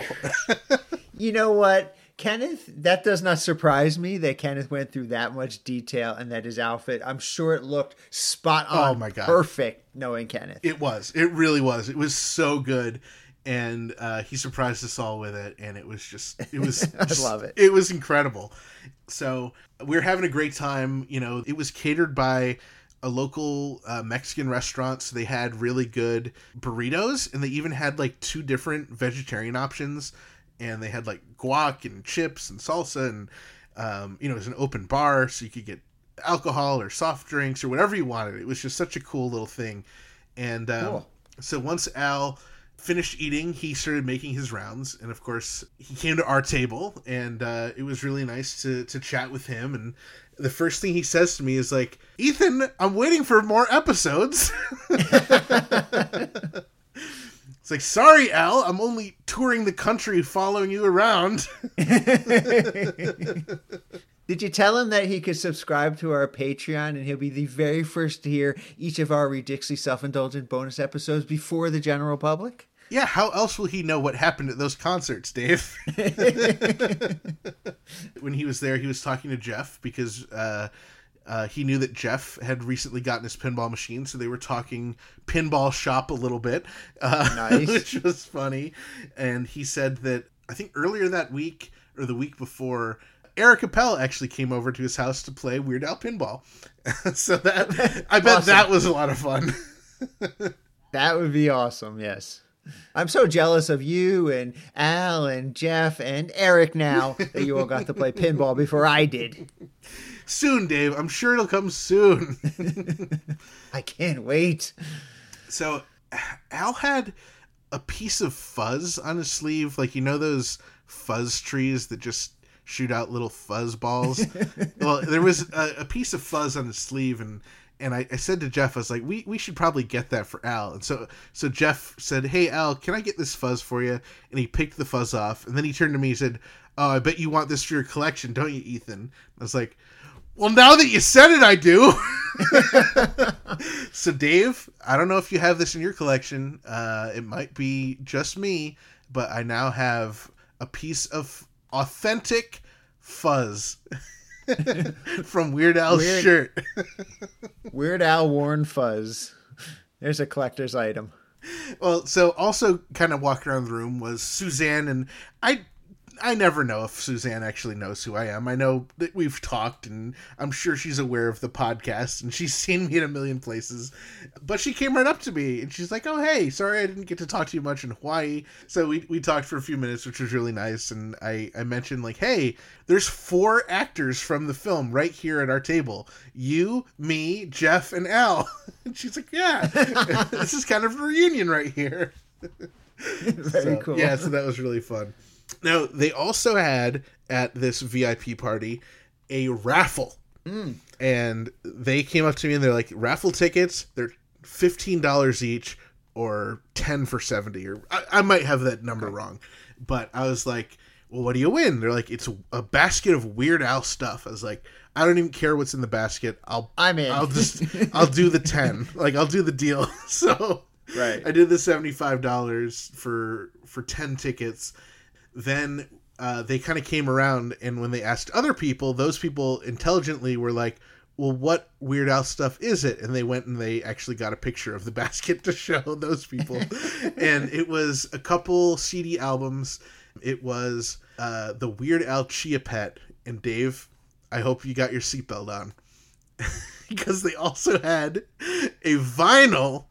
You know what? Kenneth, that does not surprise me that Kenneth went through that much detail and that his outfit, I'm sure it looked spot on, Oh my God. perfect knowing Kenneth. It was. It really was. It was so good. And uh, he surprised us all with it, and it was just, it was, I just- love it. It was incredible. So we're having a great time. You know, it was catered by a local uh, Mexican restaurant, so they had really good burritos, and they even had like two different vegetarian options, and they had like guac and chips and salsa, and um, you know, it was an open bar, so you could get alcohol or soft drinks or whatever you wanted. It was just such a cool little thing, and um, Cool. so once Al finished eating, he started making his rounds, and of course, he came to our table, and uh, it was really nice to to chat with him. And the first thing he says to me is like, "Ethan, I'm waiting for more episodes." It's like, sorry, Al, I'm only touring the country following you around. Did you tell him that he could subscribe to our Patreon and he'll be the very first to hear each of our ridiculously self indulgent bonus episodes before the general public? Yeah, how else will he know what happened at those concerts, Dave? when he was there, he was talking to Jeff because uh, uh, he knew that Jeff had recently gotten his pinball machine, so they were talking pinball shop a little bit, uh, Nice. which was funny. And he said that I think earlier that week or the week before, Eric Appel actually came over to his house to play Weird Al pinball. so that I bet Awesome. that was a lot of fun. That would be awesome, yes. I'm so jealous of you and Al and Jeff and Eric now that you all got to play pinball before I did. soon, Dave. I'm sure it'll come soon. I can't wait. So Al had a piece of fuzz on his sleeve, like you know those fuzz trees that just shoot out little fuzz balls. well, there was a, a piece of fuzz on his sleeve, and and I, I said to Jeff, I was like, we we should probably get that for Al. And so so Jeff said, Hey Al, can I get this fuzz for you? And he picked the fuzz off, and then he turned to me and said, Oh, I bet you want this for your collection, don't you, Ethan? I was like. Well, now that you said it, I do. So, Dave, I don't know if you have this in your collection. Uh, it might be just me, but I now have a piece of authentic fuzz from Weird Al's Weird- shirt. Weird Al worn fuzz. There's a collector's item. Well, so also kind of walking around the room was Suzanne, and I. I never know if Suzanne actually knows who I am. I know that we've talked, and I'm sure she's aware of the podcast, and she's seen me in a million places. But she came right up to me, and she's like, "Oh, hey, sorry I didn't get to talk to you much in Hawaii." So we, we talked for a few minutes, which was really nice. And I I mentioned like, "Hey, there's four actors from the film right here at our table: you, me, Jeff, and Al." And she's like, "Yeah, this is kind of a reunion right here." Very So, cool. Yeah, so that was really fun. Now, they also had at this VIP party a raffle. Mm. And they came up to me and they're like, raffle tickets, they're $15 each or 10 for 70 or I, I might have that number wrong. But I was like, well, what do you win? They're like, it's a, basket of Weird Al stuff. I was like, I don't even care what's in the basket. I'll I'm in. I'll just I'll do the 10. Like I'll do the deal. So Right. I did the seventy-five dollars for for ten tickets. Then uh, they kind of came around, and when they asked other people, those people intelligently were like, "Well, what Weird Al stuff is it?" And they went and they actually got a picture of the basket to show those people, and it was a couple CD albums. It was uh, the Weird Al Chia Pet, and Dave, I hope you got your seatbelt on. because they also had a vinyl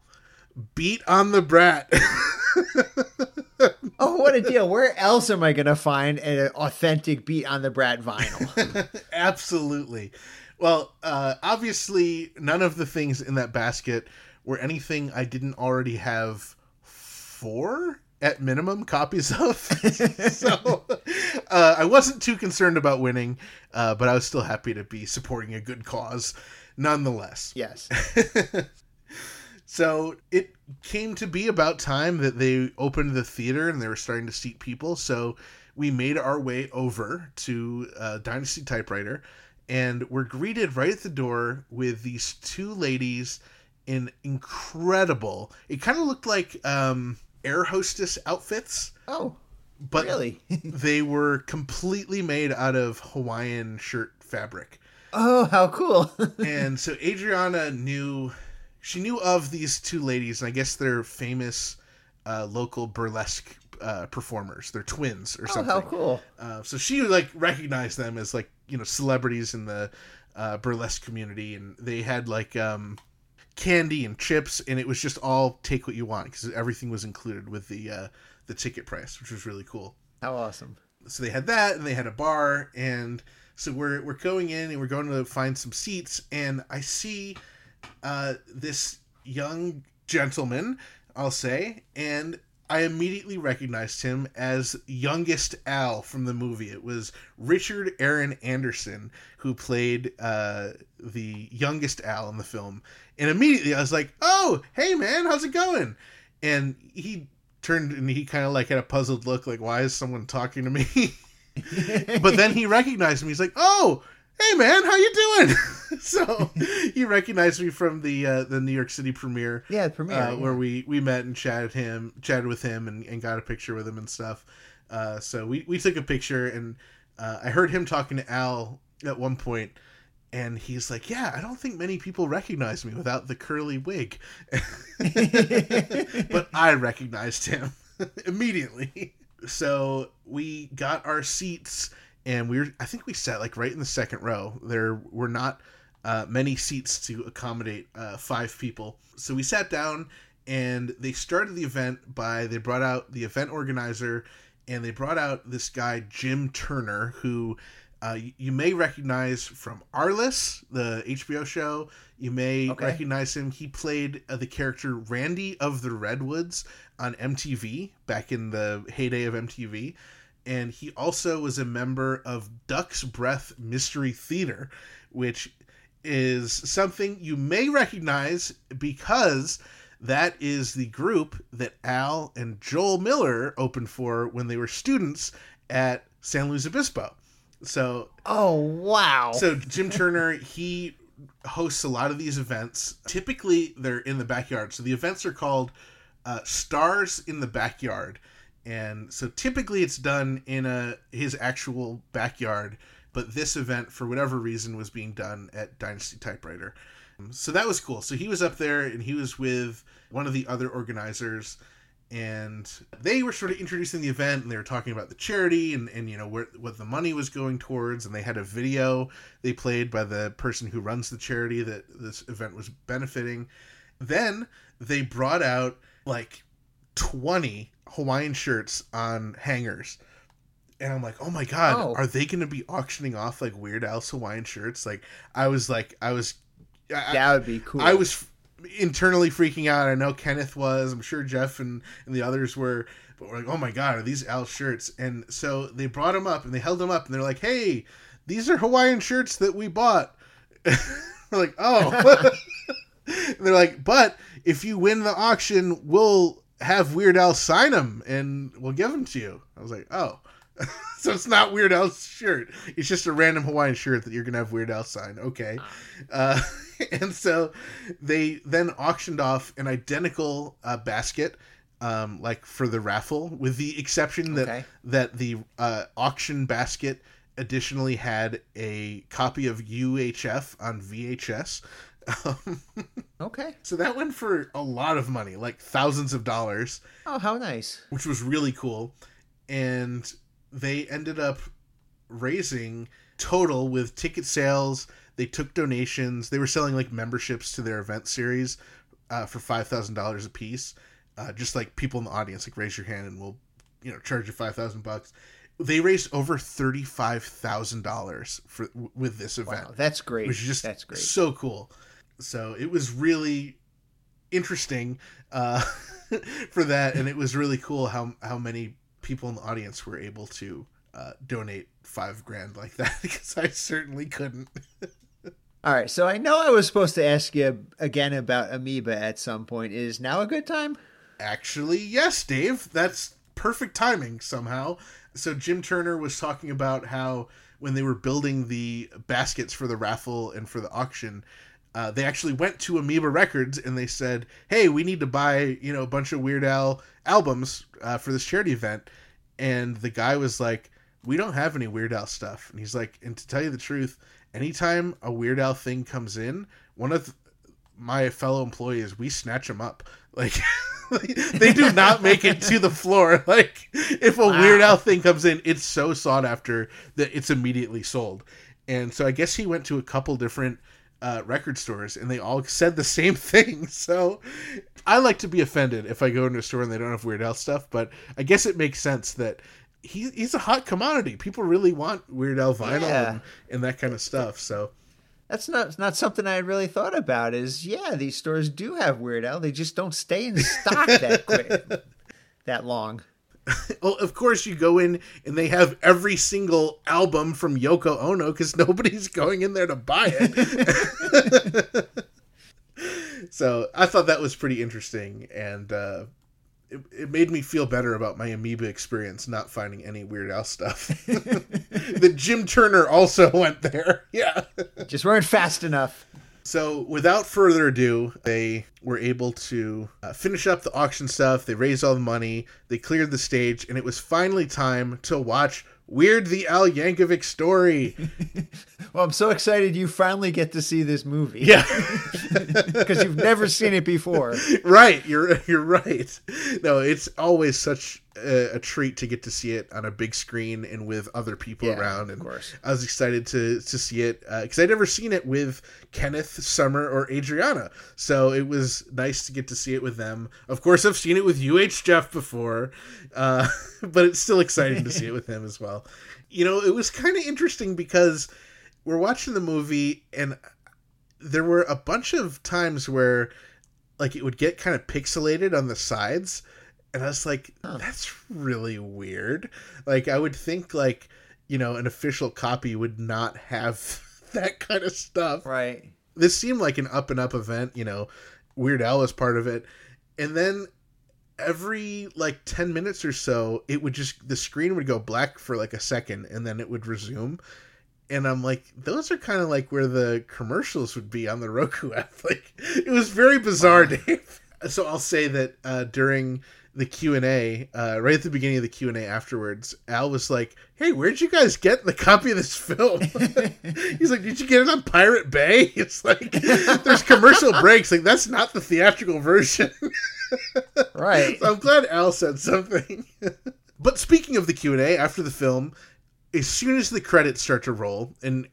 beat on the brat. Oh, what a deal. Where else am I going to find an authentic beat on the Brat vinyl? Absolutely. Well, uh, obviously, none of the things in that basket were anything I didn't already have four at minimum copies of. so uh, I wasn't too concerned about winning, uh, but I was still happy to be supporting a good cause nonetheless. yes. So it came to be about time that they opened the theater and they were starting to seat people. So we made our way over to uh, Dynasty Typewriter and we're greeted right at the door with these two ladies in incredible, it kind of looked like um, air hostess outfits, Oh, but really? they were completely made out of Hawaiian shirt fabric oh, how cool. and so Adriana knew she knew of these two ladies, and I guess they're famous uh, local burlesque uh, performers. They're twins or oh, something. Oh, how cool. Uh, so she like recognized them as like you know celebrities in the uh, burlesque community, and they had like um, candy and chips, and it was just all take what you want because everything was included with the uh, the ticket price, which was really cool How awesome. so they had that and they had a bar and so we're we're going in and we're going to find some seats and I see uh, this young gentleman I'll say and I immediately recognized him as youngest Al from the movie. It was Richard Aaron Anderson who played uh, the youngest Al in the film. And immediately I was like, "Oh, hey man, how's it going?" And he turned and he kind of like had a puzzled look, like, "Why is someone talking to me?" but then he recognized me. He's like, "Oh, hey man, how you doing?" so he recognized me from the uh, the New York City premiere, Yeah, premiere. uh, yeah. where we we met and chatted him, chatted with him, and, and got a picture with him and stuff. Uh, so we we took a picture, and uh, I heard him talking to Al at one point, and he's like, "Yeah, I don't think many people recognize me without the curly wig," but I recognized him immediately. So we got our seats, and we were I think we sat like right in the second row. There were not uh, many seats to accommodate uh, five people, so we sat down and they started the event by they brought out the event organizer and they brought out this guy Jim Turner who uh, you, may recognize from Arliss, the HBO show. You may Okay. recognize him. He played uh, the character Randy of the Redwoods on MTV back in the heyday of MTV. And he also was a member of Duck's Breath Mystery Theater, which is something you may recognize because that is the group that Al and Joel Miller opened for when they were students at San Luis Obispo. So Oh wow! so Jim Turner, he hosts a lot of these events. Typically, they're in the backyard. So the events are called uh, Stars in the Backyard, and so typically it's done in a his actual backyard. But this event, for whatever reason, was being done at Dynasty Typewriter. Um, so that was cool. So he was up there, and he was with one of the other organizers and they were sort of introducing the event and they were talking about the charity and, and you know where, what the money was going towards and they had a video they played by the person who runs the charity that this event was benefiting then they brought out like 20 hawaiian shirts on hangers and i'm like oh my god Oh. are they going to be auctioning off like weird al's hawaiian shirts like i was like i was I, that would be cool. I was f- internally freaking out. I know Kenneth was. I'm sure Jeff and, and the others were. But we're like, oh my god, are these Al shirts? And so they brought them up and they held them up and they're like, hey, these are Hawaiian shirts that we bought. we're like, oh. and they're like, but if you win the auction, we'll have Weird Al sign them and we'll give them to you. I was like, oh. so it's not Weird Al's shirt. It's just a random Hawaiian shirt that you're gonna have Weird Al sign. Okay. Uh, and so they then auctioned off an identical uh, basket, um, like for the raffle, with the exception that Okay. that the uh, auction basket additionally had a copy of UHF on VHS. Um, okay. so that went for a lot of money, like thousands of dollars Oh, how nice. which was really cool. And they ended up raising total with ticket sales. They took donations. They were selling like memberships to their event series uh, for five thousand dollars a piece. Uh, just like people in the audience, like raise your hand and we'll, you know, charge you five thousand bucks. They raised over thirty five thousand dollars for with this event Wow, that's great. which is just that's great. so cool. So it was really interesting uh, for that, and it was really cool how how many people in the audience were able to uh, donate five grand like that because I certainly couldn't. All right, so I know I was supposed to ask you again about Amoeba at some point. Is now a good time? Actually, yes, Dave. That's perfect timing somehow. So Jim Turner was talking about how when they were building the baskets for the raffle and for the auction, uh, they actually went to Amoeba Records and they said, "Hey, we need to buy you know a bunch of Weird Al albums uh, for this charity event." And the guy was like, "We don't have any Weird Al stuff." And he's like, "And to tell you the truth, anytime a Weird Al thing comes in, one of my fellow employees, we snatch them up. Like they do not make it to the floor. Like if a Weird Al thing comes in, it's so sought after that it's immediately sold. And so I guess he went to a couple different uh, record stores, and they all said the same thing. So I like to be offended if I go into a store and they don't have Weird Al stuff, but I guess it makes sense that. He, he's a hot commodity. People really want Weird Al vinyl Yeah. and, and that kind of stuff. So That's not not something I had really thought about. Is yeah, these stores do have Weird Al. They just don't stay in stock that quick, that long. Well, of course, you go in and they have every single album from Yoko Ono because nobody's going in there to buy it. so I thought that was pretty interesting, and uh, it, it made me feel better about my Amoeba experience not finding any Weird Al stuff. that Jim Turner also went there. Yeah. Just weren't fast enough. So, without further ado, they were able to uh, finish up the auction stuff. They raised all the money. They cleared the stage, and it was finally time to watch Weird the Al Yankovic story. Well, I'm so excited you finally get to see this movie. Yeah, because you've never seen it before. right. You're you're right. No, it's always such a, a treat to get to see it on a big screen and with other people Yeah, around. of course. I was excited to to see it because I'd never seen it with Kenneth, Summer, or Adriana. So it was nice to get to see it with them. Of course, I've seen it with UH Jeff before, uh, but it's still exciting to see it with him as well. You know, it was kind of interesting because we're watching the movie and there were a bunch of times where like it would get kind of pixelated on the sides and i was like that's really weird like i would think like you know an official copy would not have that kind of stuff Right. this seemed like an up and up event you know weird al was part of it and then every like 10 minutes or so it would just the screen would go black for like a second and then it would resume and I'm like, those are kind of like where the commercials would be on the Roku app. Like, it was very bizarre, Dave. So I'll say that uh, during the Q and A, uh, right at the beginning of the Q and A afterwards, Al was like, "Hey, where'd you guys get the copy of this film?" He's like, "Did you get it on Pirate Bay?" It's like there's commercial breaks. Like that's not the theatrical version. Right. So I'm glad Al said something. but speaking of the Q and A after the film, as soon as the credits start to roll, and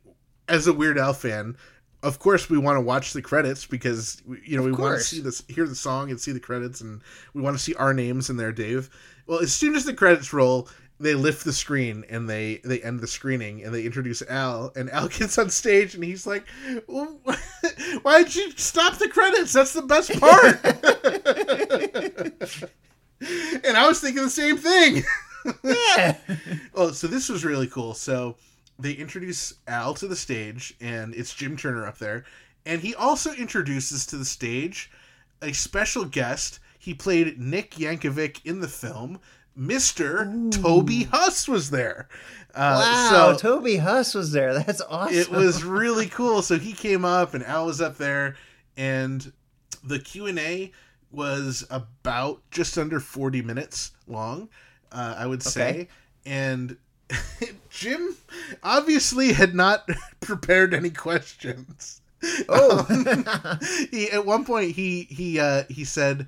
as a Weird Al fan, of course we want to watch the credits because you know we want to see this, hear the song, and see the credits, and we want to see our names in there, Dave. Well, as soon as the credits roll. They lift the screen and they they end the screening and they introduce Al and Al gets on stage and he's like, "Well, "Why did you stop the credits? That's the best part." and I was thinking the same thing. Yeah. Oh, so this was really cool. So they introduce Al to the stage, and it's Jim Turner up there, and he also introduces to the stage a special guest. He played Nick Yankovic in the film. Mister Toby Huss was there. Uh, Wow. so Toby Huss was there. That's awesome. it was really cool. So he came up, and Al was up there, and the Q and A was about just under forty minutes long. Uh, I would say, Okay. and Jim obviously had not prepared any questions. Oh. he at one point he he uh, he said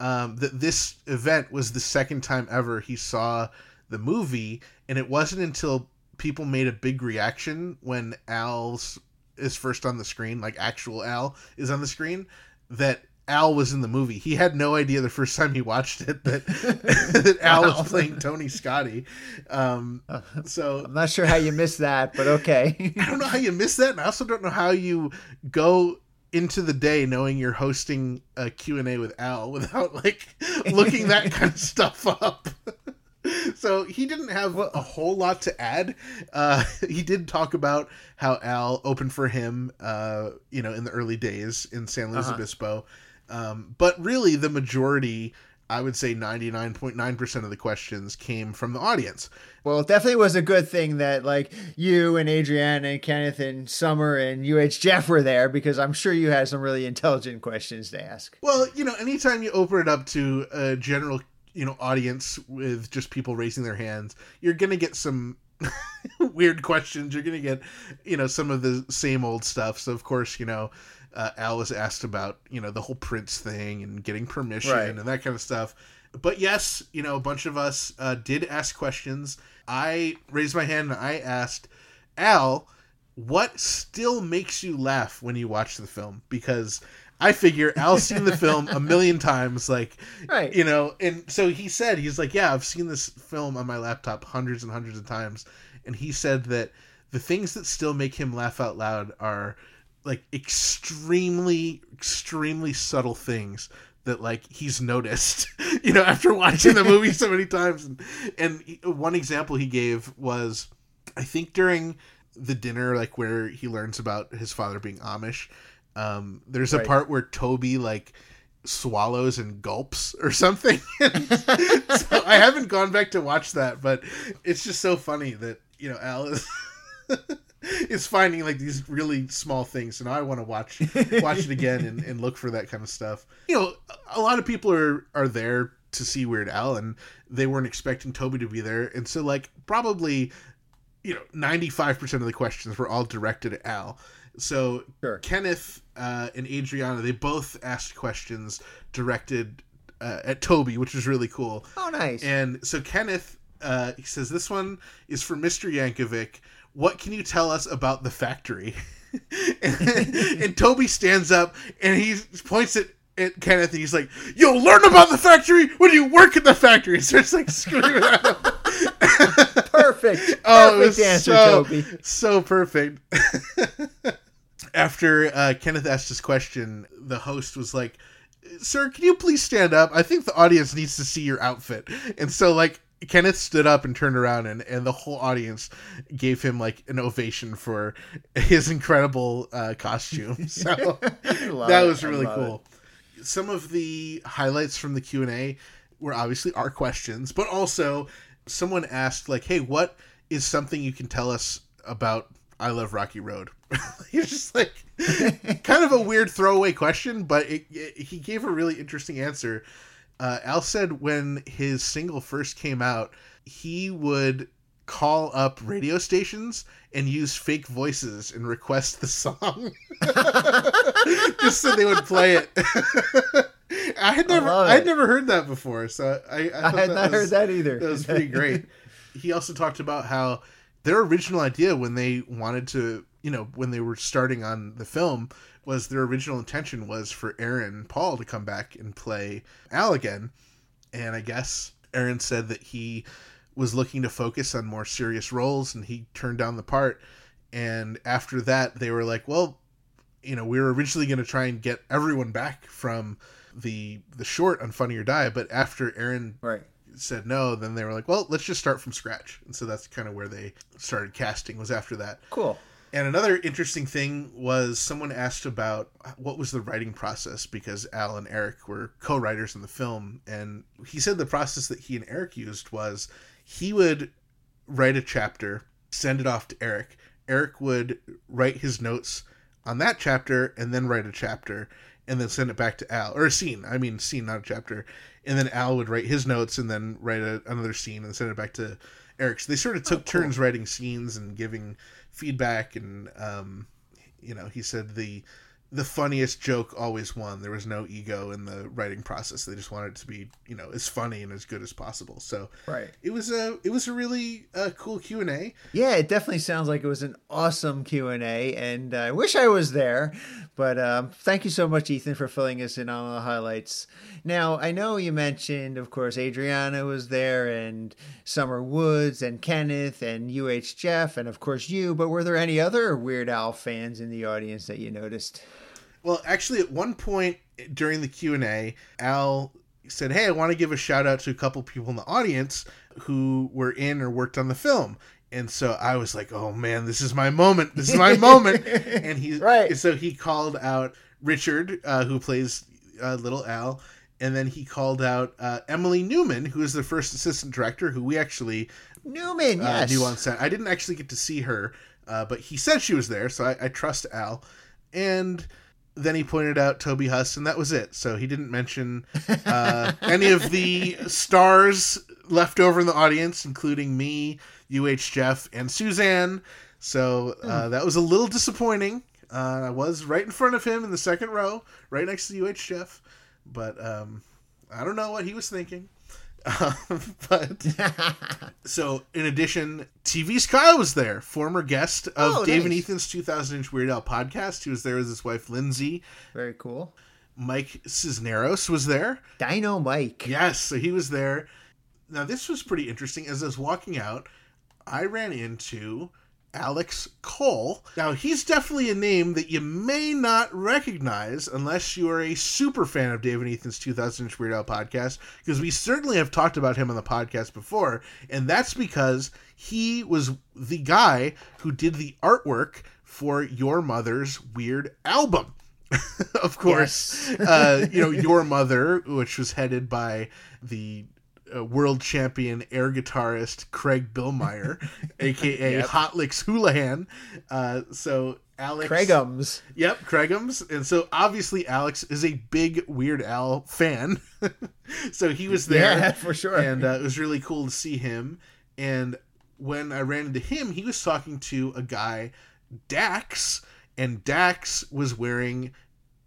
um, that this event was the second time ever he saw the movie, and it wasn't until people made a big reaction when Al's is first on the screen, like actual Al is on the screen, that Al was in the movie. He had no idea the first time he watched it that that Al Wow. was playing Tony Scotti. Um, so I'm not sure how you missed that, but okay. I don't know how you missed that, and I also don't know how you go into the day knowing you're hosting a Q&A with Al without like looking that kind of stuff up. so he didn't have a whole lot to add. Uh, he did talk about how Al opened for him, uh, you know, in the early days in San Luis Uh-huh. Obispo. Um, but really, the majority, I would say 99.9% of the questions came from the audience. Well, it definitely was a good thing that like you and Adrienne and Kenneth and Summer and UH Jeff were there because I'm sure you had some really intelligent questions to ask. Well, you know, anytime you open it up to a general, you know, audience with just people raising their hands, you're going to get some weird questions. You're going to get, you know, some of the same old stuff. So, of course, you know, uh, Al was asked about, you know, the whole Prince thing and getting permission Right. and that kind of stuff. But yes, you know, a bunch of us uh, did ask questions. I raised my hand and I asked Al, what still makes you laugh when you watch the film? Because I figure Al's seen the film a million times, like, Right. you know, and so he said, he's like, yeah, I've seen this film on my laptop hundreds and hundreds of times. And he said that the things that still make him laugh out loud are like extremely, extremely subtle things that like he's noticed, you know, after watching the movie so many times. And, and one example he gave was, I think during the dinner, like where he learns about his father being Amish, um, there's a Right. part where Toby like swallows and gulps or something. so I haven't gone back to watch that, but it's just so funny that you know Al is is finding like these really small things. and I want to watch watch it again and, and look for that kind of stuff. You know, a lot of people are are there to see Weird Al, and they weren't expecting Toby to be there, and so like probably you know 95% of the questions were all directed at Al. So Sure. Kenneth uh, and Adriana, they both asked questions directed uh, at Toby, which was really cool. Oh, nice. And so Kenneth, uh, he says, This one is for Mr. Yankovic. What can you tell us about the factory? and, and Toby stands up and he points at, at Kenneth and he's like, You'll learn about the factory when you work at the factory. And starts like screaming at him. Perfect. Oh, it was Perfect answer, so, Toby. So perfect. After uh, Kenneth asked his question, the host was like, Sir, can you please stand up? I think the audience needs to see your outfit. And so, like, Kenneth stood up and turned around, and, and the whole audience gave him, like, an ovation for his incredible uh, costume. So that was I really cool. Some of the highlights from the Q&A were obviously our questions, but also someone asked, like, hey, what is something you can tell us about I Love Rocky Road? It's just like kind of a weird throwaway question, but it, it, he gave a really interesting answer. Uh, Al said when his single first came out, he would call up radio stations and use fake voices and request the song just so they would play it. I had never, love I had never heard that before, so I, I, I had not was- heard that either. that was pretty great. he also talked about how their original idea when they wanted to, you know, when they were starting on the film, was their original intention was for Aaron Paul to come back and play Al again. And I guess Aaron said that he was looking to focus on more serious roles and he turned down the part. And after that, they were like, well, you know, we were originally going to try and get everyone back from the the short on Funny or Die, but after Aaron Right. said no, then they were like, well, let's just start from scratch. And so that's kind of where they started casting was after that. Cool. And another interesting thing was someone asked about what was the writing process because Al and Eric were co-writers in the film and he said the process that he and Eric used was he would write a chapter, send it off to Eric. Eric would write his notes on that chapter and then write a chapter and then send it back to Al or a scene. I mean, scene, not a chapter. And then Al would write his notes and then write a, another scene and send it back to Eric. So they sort of took oh, turns writing scenes and giving feedback. And um, you know, he said the the funniest joke always won. There was no ego in the writing process. They just wanted it to be, you know, as funny and as good as possible. So Right. it was a it was a really uh, cool Q and A. Yeah, it definitely sounds like it was an awesome Q and A, and I wish I was there. But um, thank you so much, Ethan, for filling us in on the highlights. Now I know you mentioned, of course, Adriana was there, and Summer Woods, and Kenneth, and UH Jeff, and of course you. But were there any other Weird Al fans in the audience that you noticed? Well, actually, at one point during the Q and A, Al said, "Hey, I want to give a shout out to a couple people in the audience who were in or worked on the film." And so I was like, "Oh man, this is my moment! This is my moment!" And he, Right. So he called out Richard, uh, who plays uh, Little Al, and then he called out uh, Emily Newman, who is the first assistant director, who we actually Newman, uh, yes. knew on set. I didn't actually get to see her, uh, but he said she was there, so I, I trust Al. And then he pointed out Toby Huss, and that was it. So he didn't mention uh, any of the stars left over in the audience, including me, UH Jeff, and Suzanne. So uh, that was a little disappointing. Uh, I was right in front of him in the second row, right next to UH Jeff, but um, I don't know what he was thinking. Um, but so, in addition, TV Sky was there, former guest of Oh, Dave and. Ethan's 2000 Inch Weird Al podcast. He was there with his wife Lindsay. Very cool. Mike Cisneros was there. Dino Mike. Yes, so he was there. Now, this was pretty interesting. As I was walking out, I ran into Alex Cole. Now, he's definitely a name that you may not recognize unless you are a super fan of Dave and Ethan's 2000 Inch Weird Al podcast, because we certainly have talked about him on the podcast before, and that's because he was the guy who did the artwork for your mother's Weird album. of course, uh, you know, Your Mother, which was headed by the uh, world champion air guitarist Craig Billmeyer, aka Hot Lixx Hulahan. Uh, so Alex, Craigums. Yep, Craigums, and so obviously Alex is a big Weird Al fan, so he was there Yeah, for sure. and uh, it was really cool to see him. And when I ran into him, he was talking to a guy, Dax, and Dax was wearing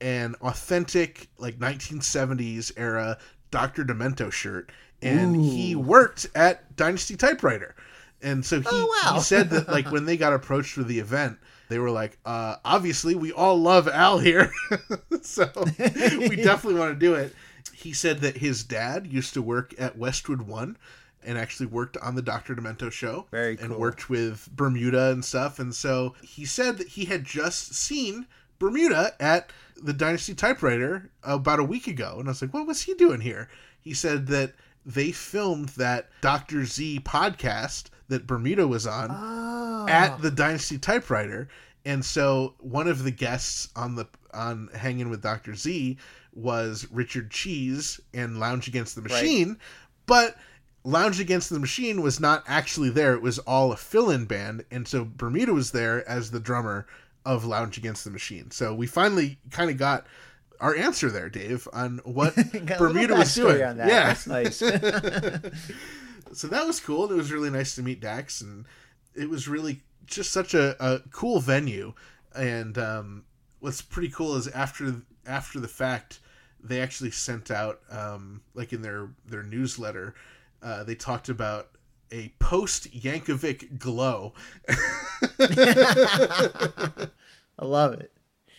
an authentic, like 1970s era Dr. Demento shirt, and he worked at Dynasty Typewriter. And so he, Oh, wow. he said that like when they got approached for the event, they were like, uh, obviously we all love Al here, so we definitely want to do it. He said that his dad used to work at Westwood One and actually worked on the Dr. Demento show. Very cool. And worked with Bermuda and stuff. And so he said that he had just seen Bermuda at the Dynasty Typewriter about a week ago. And I was like, what was he doing here? He said that they filmed that Dr. Z podcast that Bermuda was on Oh. at the Dynasty Typewriter. And so one of the guests on the on Hanging with Dr. Z was Richard Cheese and Lounge Against the Machine, but Lounge Against the Machine was not actually there. It was all a fill-in band, and so Bermuda was there as the drummer of Lounge Against the Machine. So we finally kind of got our answer there, Dave, on what Got a little Bermuda was doing. that. Yeah, That's nice. so that was cool. It was really nice to meet Dax, and it was really just such a, a cool venue. And um, what's pretty cool is after after the fact, they actually sent out um, like in their their newsletter, uh, they talked about a post Yankovic glow. I love it.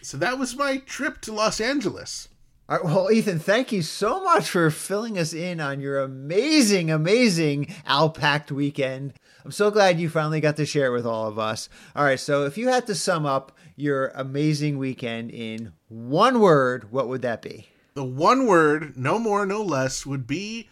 So that was my trip to Los Angeles. All right, well, Ethan, thank you so much for filling us in on your amazing, amazing Alpact weekend. I'm so glad you finally got to share it with all of us. All right, so if you had to sum up your amazing weekend in one word, what would that be? The one word, no more, no less, would be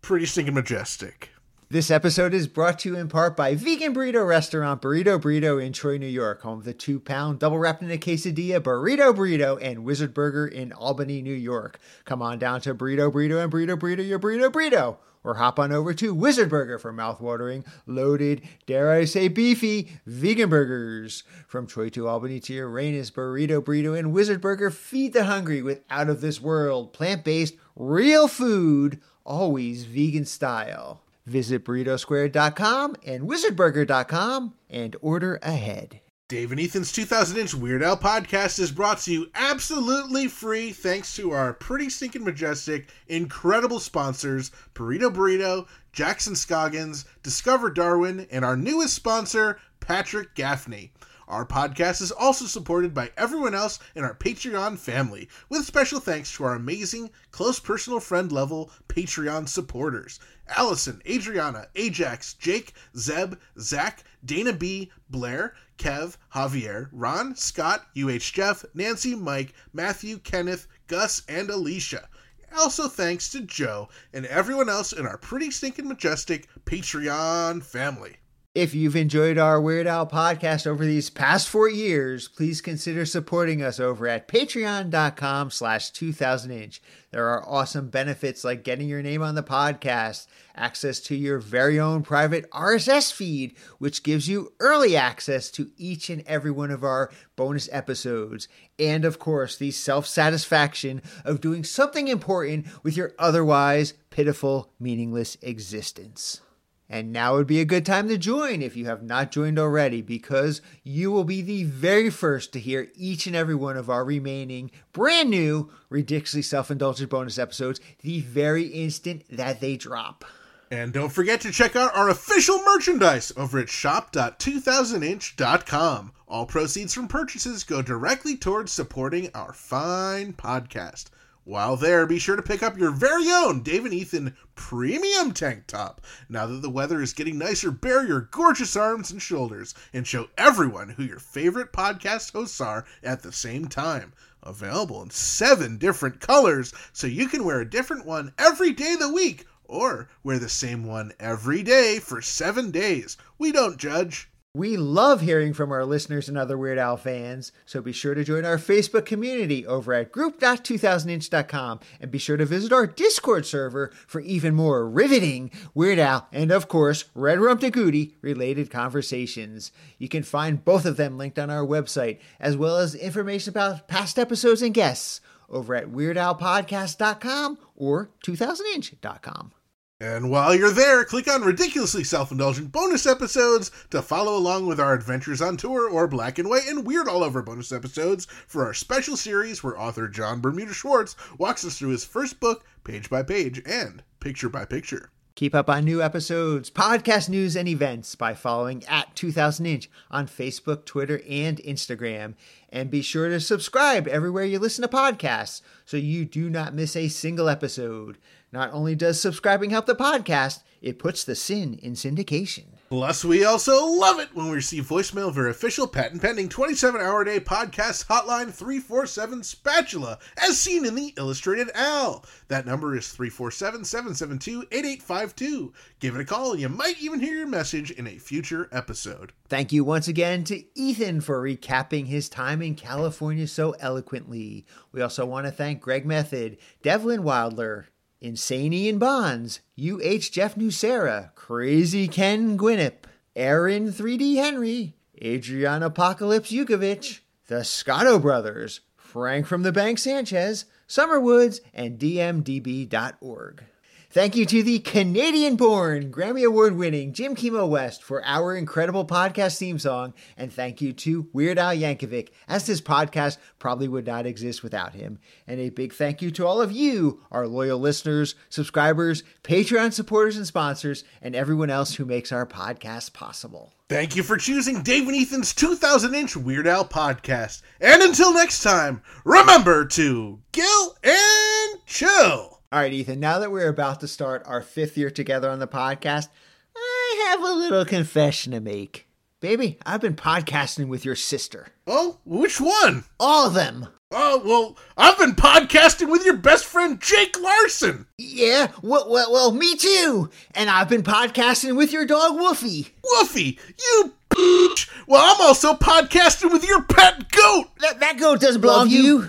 pretty stinking majestic. This episode is brought to you in part by vegan burrito restaurant Burrito Burrito in Troy, New York, home of the two pound double wrapped in a quesadilla Burrito Burrito and Wizard Burger in Albany, New York. Come on down to Burrito Burrito and Burrito Burrito your Burrito Burrito. Or hop on over to Wizard Burger for mouthwatering, loaded, dare I say beefy, vegan burgers. From Troy to Albany to Uranus, Burrito Burrito and Wizard Burger feed the hungry with out of this world, plant based, real food, always vegan style. Visit burritosquare.com and wizardburger.com and order ahead. Dave and Ethan's 2000 inch Weird Al podcast is brought to you absolutely free thanks to our pretty stinking majestic, incredible sponsors Burrito Burrito, Jackson Scoggins, Discover Darwin, and our newest sponsor, Patrick Gaffney. Our podcast is also supported by everyone else in our Patreon family, with special thanks to our amazing, close personal friend level Patreon supporters Allison, Adriana, Ajax, Jake, Zeb, Zach, Dana B, Blair, Kev, Javier, Ron, Scott, UH Jeff, Nancy, Mike, Matthew, Kenneth, Gus, and Alicia. Also, thanks to Joe and everyone else in our pretty stinking majestic Patreon family. If you've enjoyed our Weird Al podcast over these past four years, please consider supporting us over at patreon.com slash 2000inch. There are awesome benefits like getting your name on the podcast, access to your very own private RSS feed, which gives you early access to each and every one of our bonus episodes, and of course, the self-satisfaction of doing something important with your otherwise pitiful, meaningless existence. And now would be a good time to join if you have not joined already, because you will be the very first to hear each and every one of our remaining brand new, ridiculously self indulgent bonus episodes the very instant that they drop. And don't forget to check out our official merchandise over at shop.2000inch.com. All proceeds from purchases go directly towards supporting our fine podcast. While there, be sure to pick up your very own Dave and Ethan premium tank top. Now that the weather is getting nicer, bare your gorgeous arms and shoulders and show everyone who your favorite podcast hosts are at the same time. Available in seven different colors, so you can wear a different one every day of the week or wear the same one every day for seven days. We don't judge. We love hearing from our listeners and other Weird Al fans, so be sure to join our Facebook community over at group.2000inch.com and be sure to visit our Discord server for even more riveting Weird Al and, of course, Red Rum to Goody related conversations. You can find both of them linked on our website, as well as information about past episodes and guests over at weirdalpodcast.com or 2000inch.com. And while you're there, click on Ridiculously Self Indulgent bonus episodes to follow along with our adventures on tour or Black and White and Weird All Over bonus episodes for our special series where author Jon Bermuda Schwartz walks us through his first book, page by page and picture by picture. Keep up on new episodes, podcast news, and events by following at 2000 Inch on Facebook, Twitter, and Instagram. And be sure to subscribe everywhere you listen to podcasts so you do not miss a single episode. Not only does subscribing help the podcast, it puts the sin in syndication. Plus, we also love it when we receive voicemail of our official patent pending 27 hour day podcast hotline 347 Spatula, as seen in the Illustrated Al. That number is 347 772 8852. Give it a call, and you might even hear your message in a future episode. Thank you once again to Ethan for recapping his time in California so eloquently. We also want to thank Greg Method, Devlin Wilder, Insane Ian Bonds, UH Jeff Nucera, Crazy Ken Gwinnip, Aaron 3D Henry, Adrian Apocalypse Yukovich, the Scotti Brothers, Frank from the Bank Sanchez, Summerwoods, and DMDB.org. Thank you to the Canadian born, Grammy Award winning Jim Kimo West for our incredible podcast theme song. And thank you to Weird Al Yankovic, as this podcast probably would not exist without him. And a big thank you to all of you, our loyal listeners, subscribers, Patreon supporters and sponsors, and everyone else who makes our podcast possible. Thank you for choosing Dave and Ethan's 2000 inch Weird Al podcast. And until next time, remember to gill and chill. All right, Ethan, now that we're about to start our fifth year together on the podcast, I have a little confession to make. Baby, I've been podcasting with your sister. Oh, which one? All of them. Oh, well, I've been podcasting with your best friend Jake Larson. Yeah, well, well, well, me too. And I've been podcasting with your dog Woofy. Woofy, you bitch. Well, I'm also podcasting with your pet goat. That, that goat doesn't belong to you.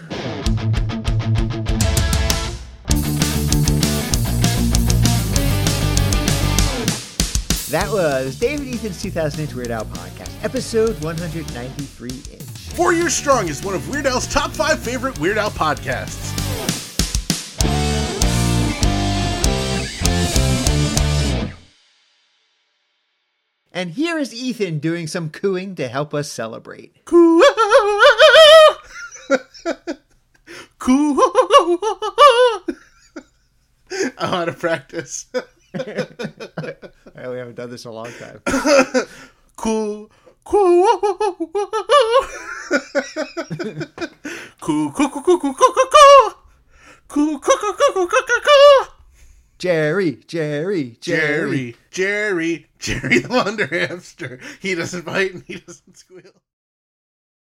That was David Ethan's 2008 Weird Al podcast, episode 193 inch. Four Years Strong is one of Weird Al's top five favorite Weird Al podcasts. And here is Ethan doing some cooing to help us celebrate. Cool. cool. I want to practice. Well, we haven't done this in a long time. cool. Cool. cool. Cool. Cool. Cool. Cool. Cool. Cool. Cool. Cool. Cool. Cool. Cool. Cool. Jerry, Jerry, Jerry. Jerry, Jerry, Jerry the Wonder Hamster. He doesn't bite and he doesn't squeal.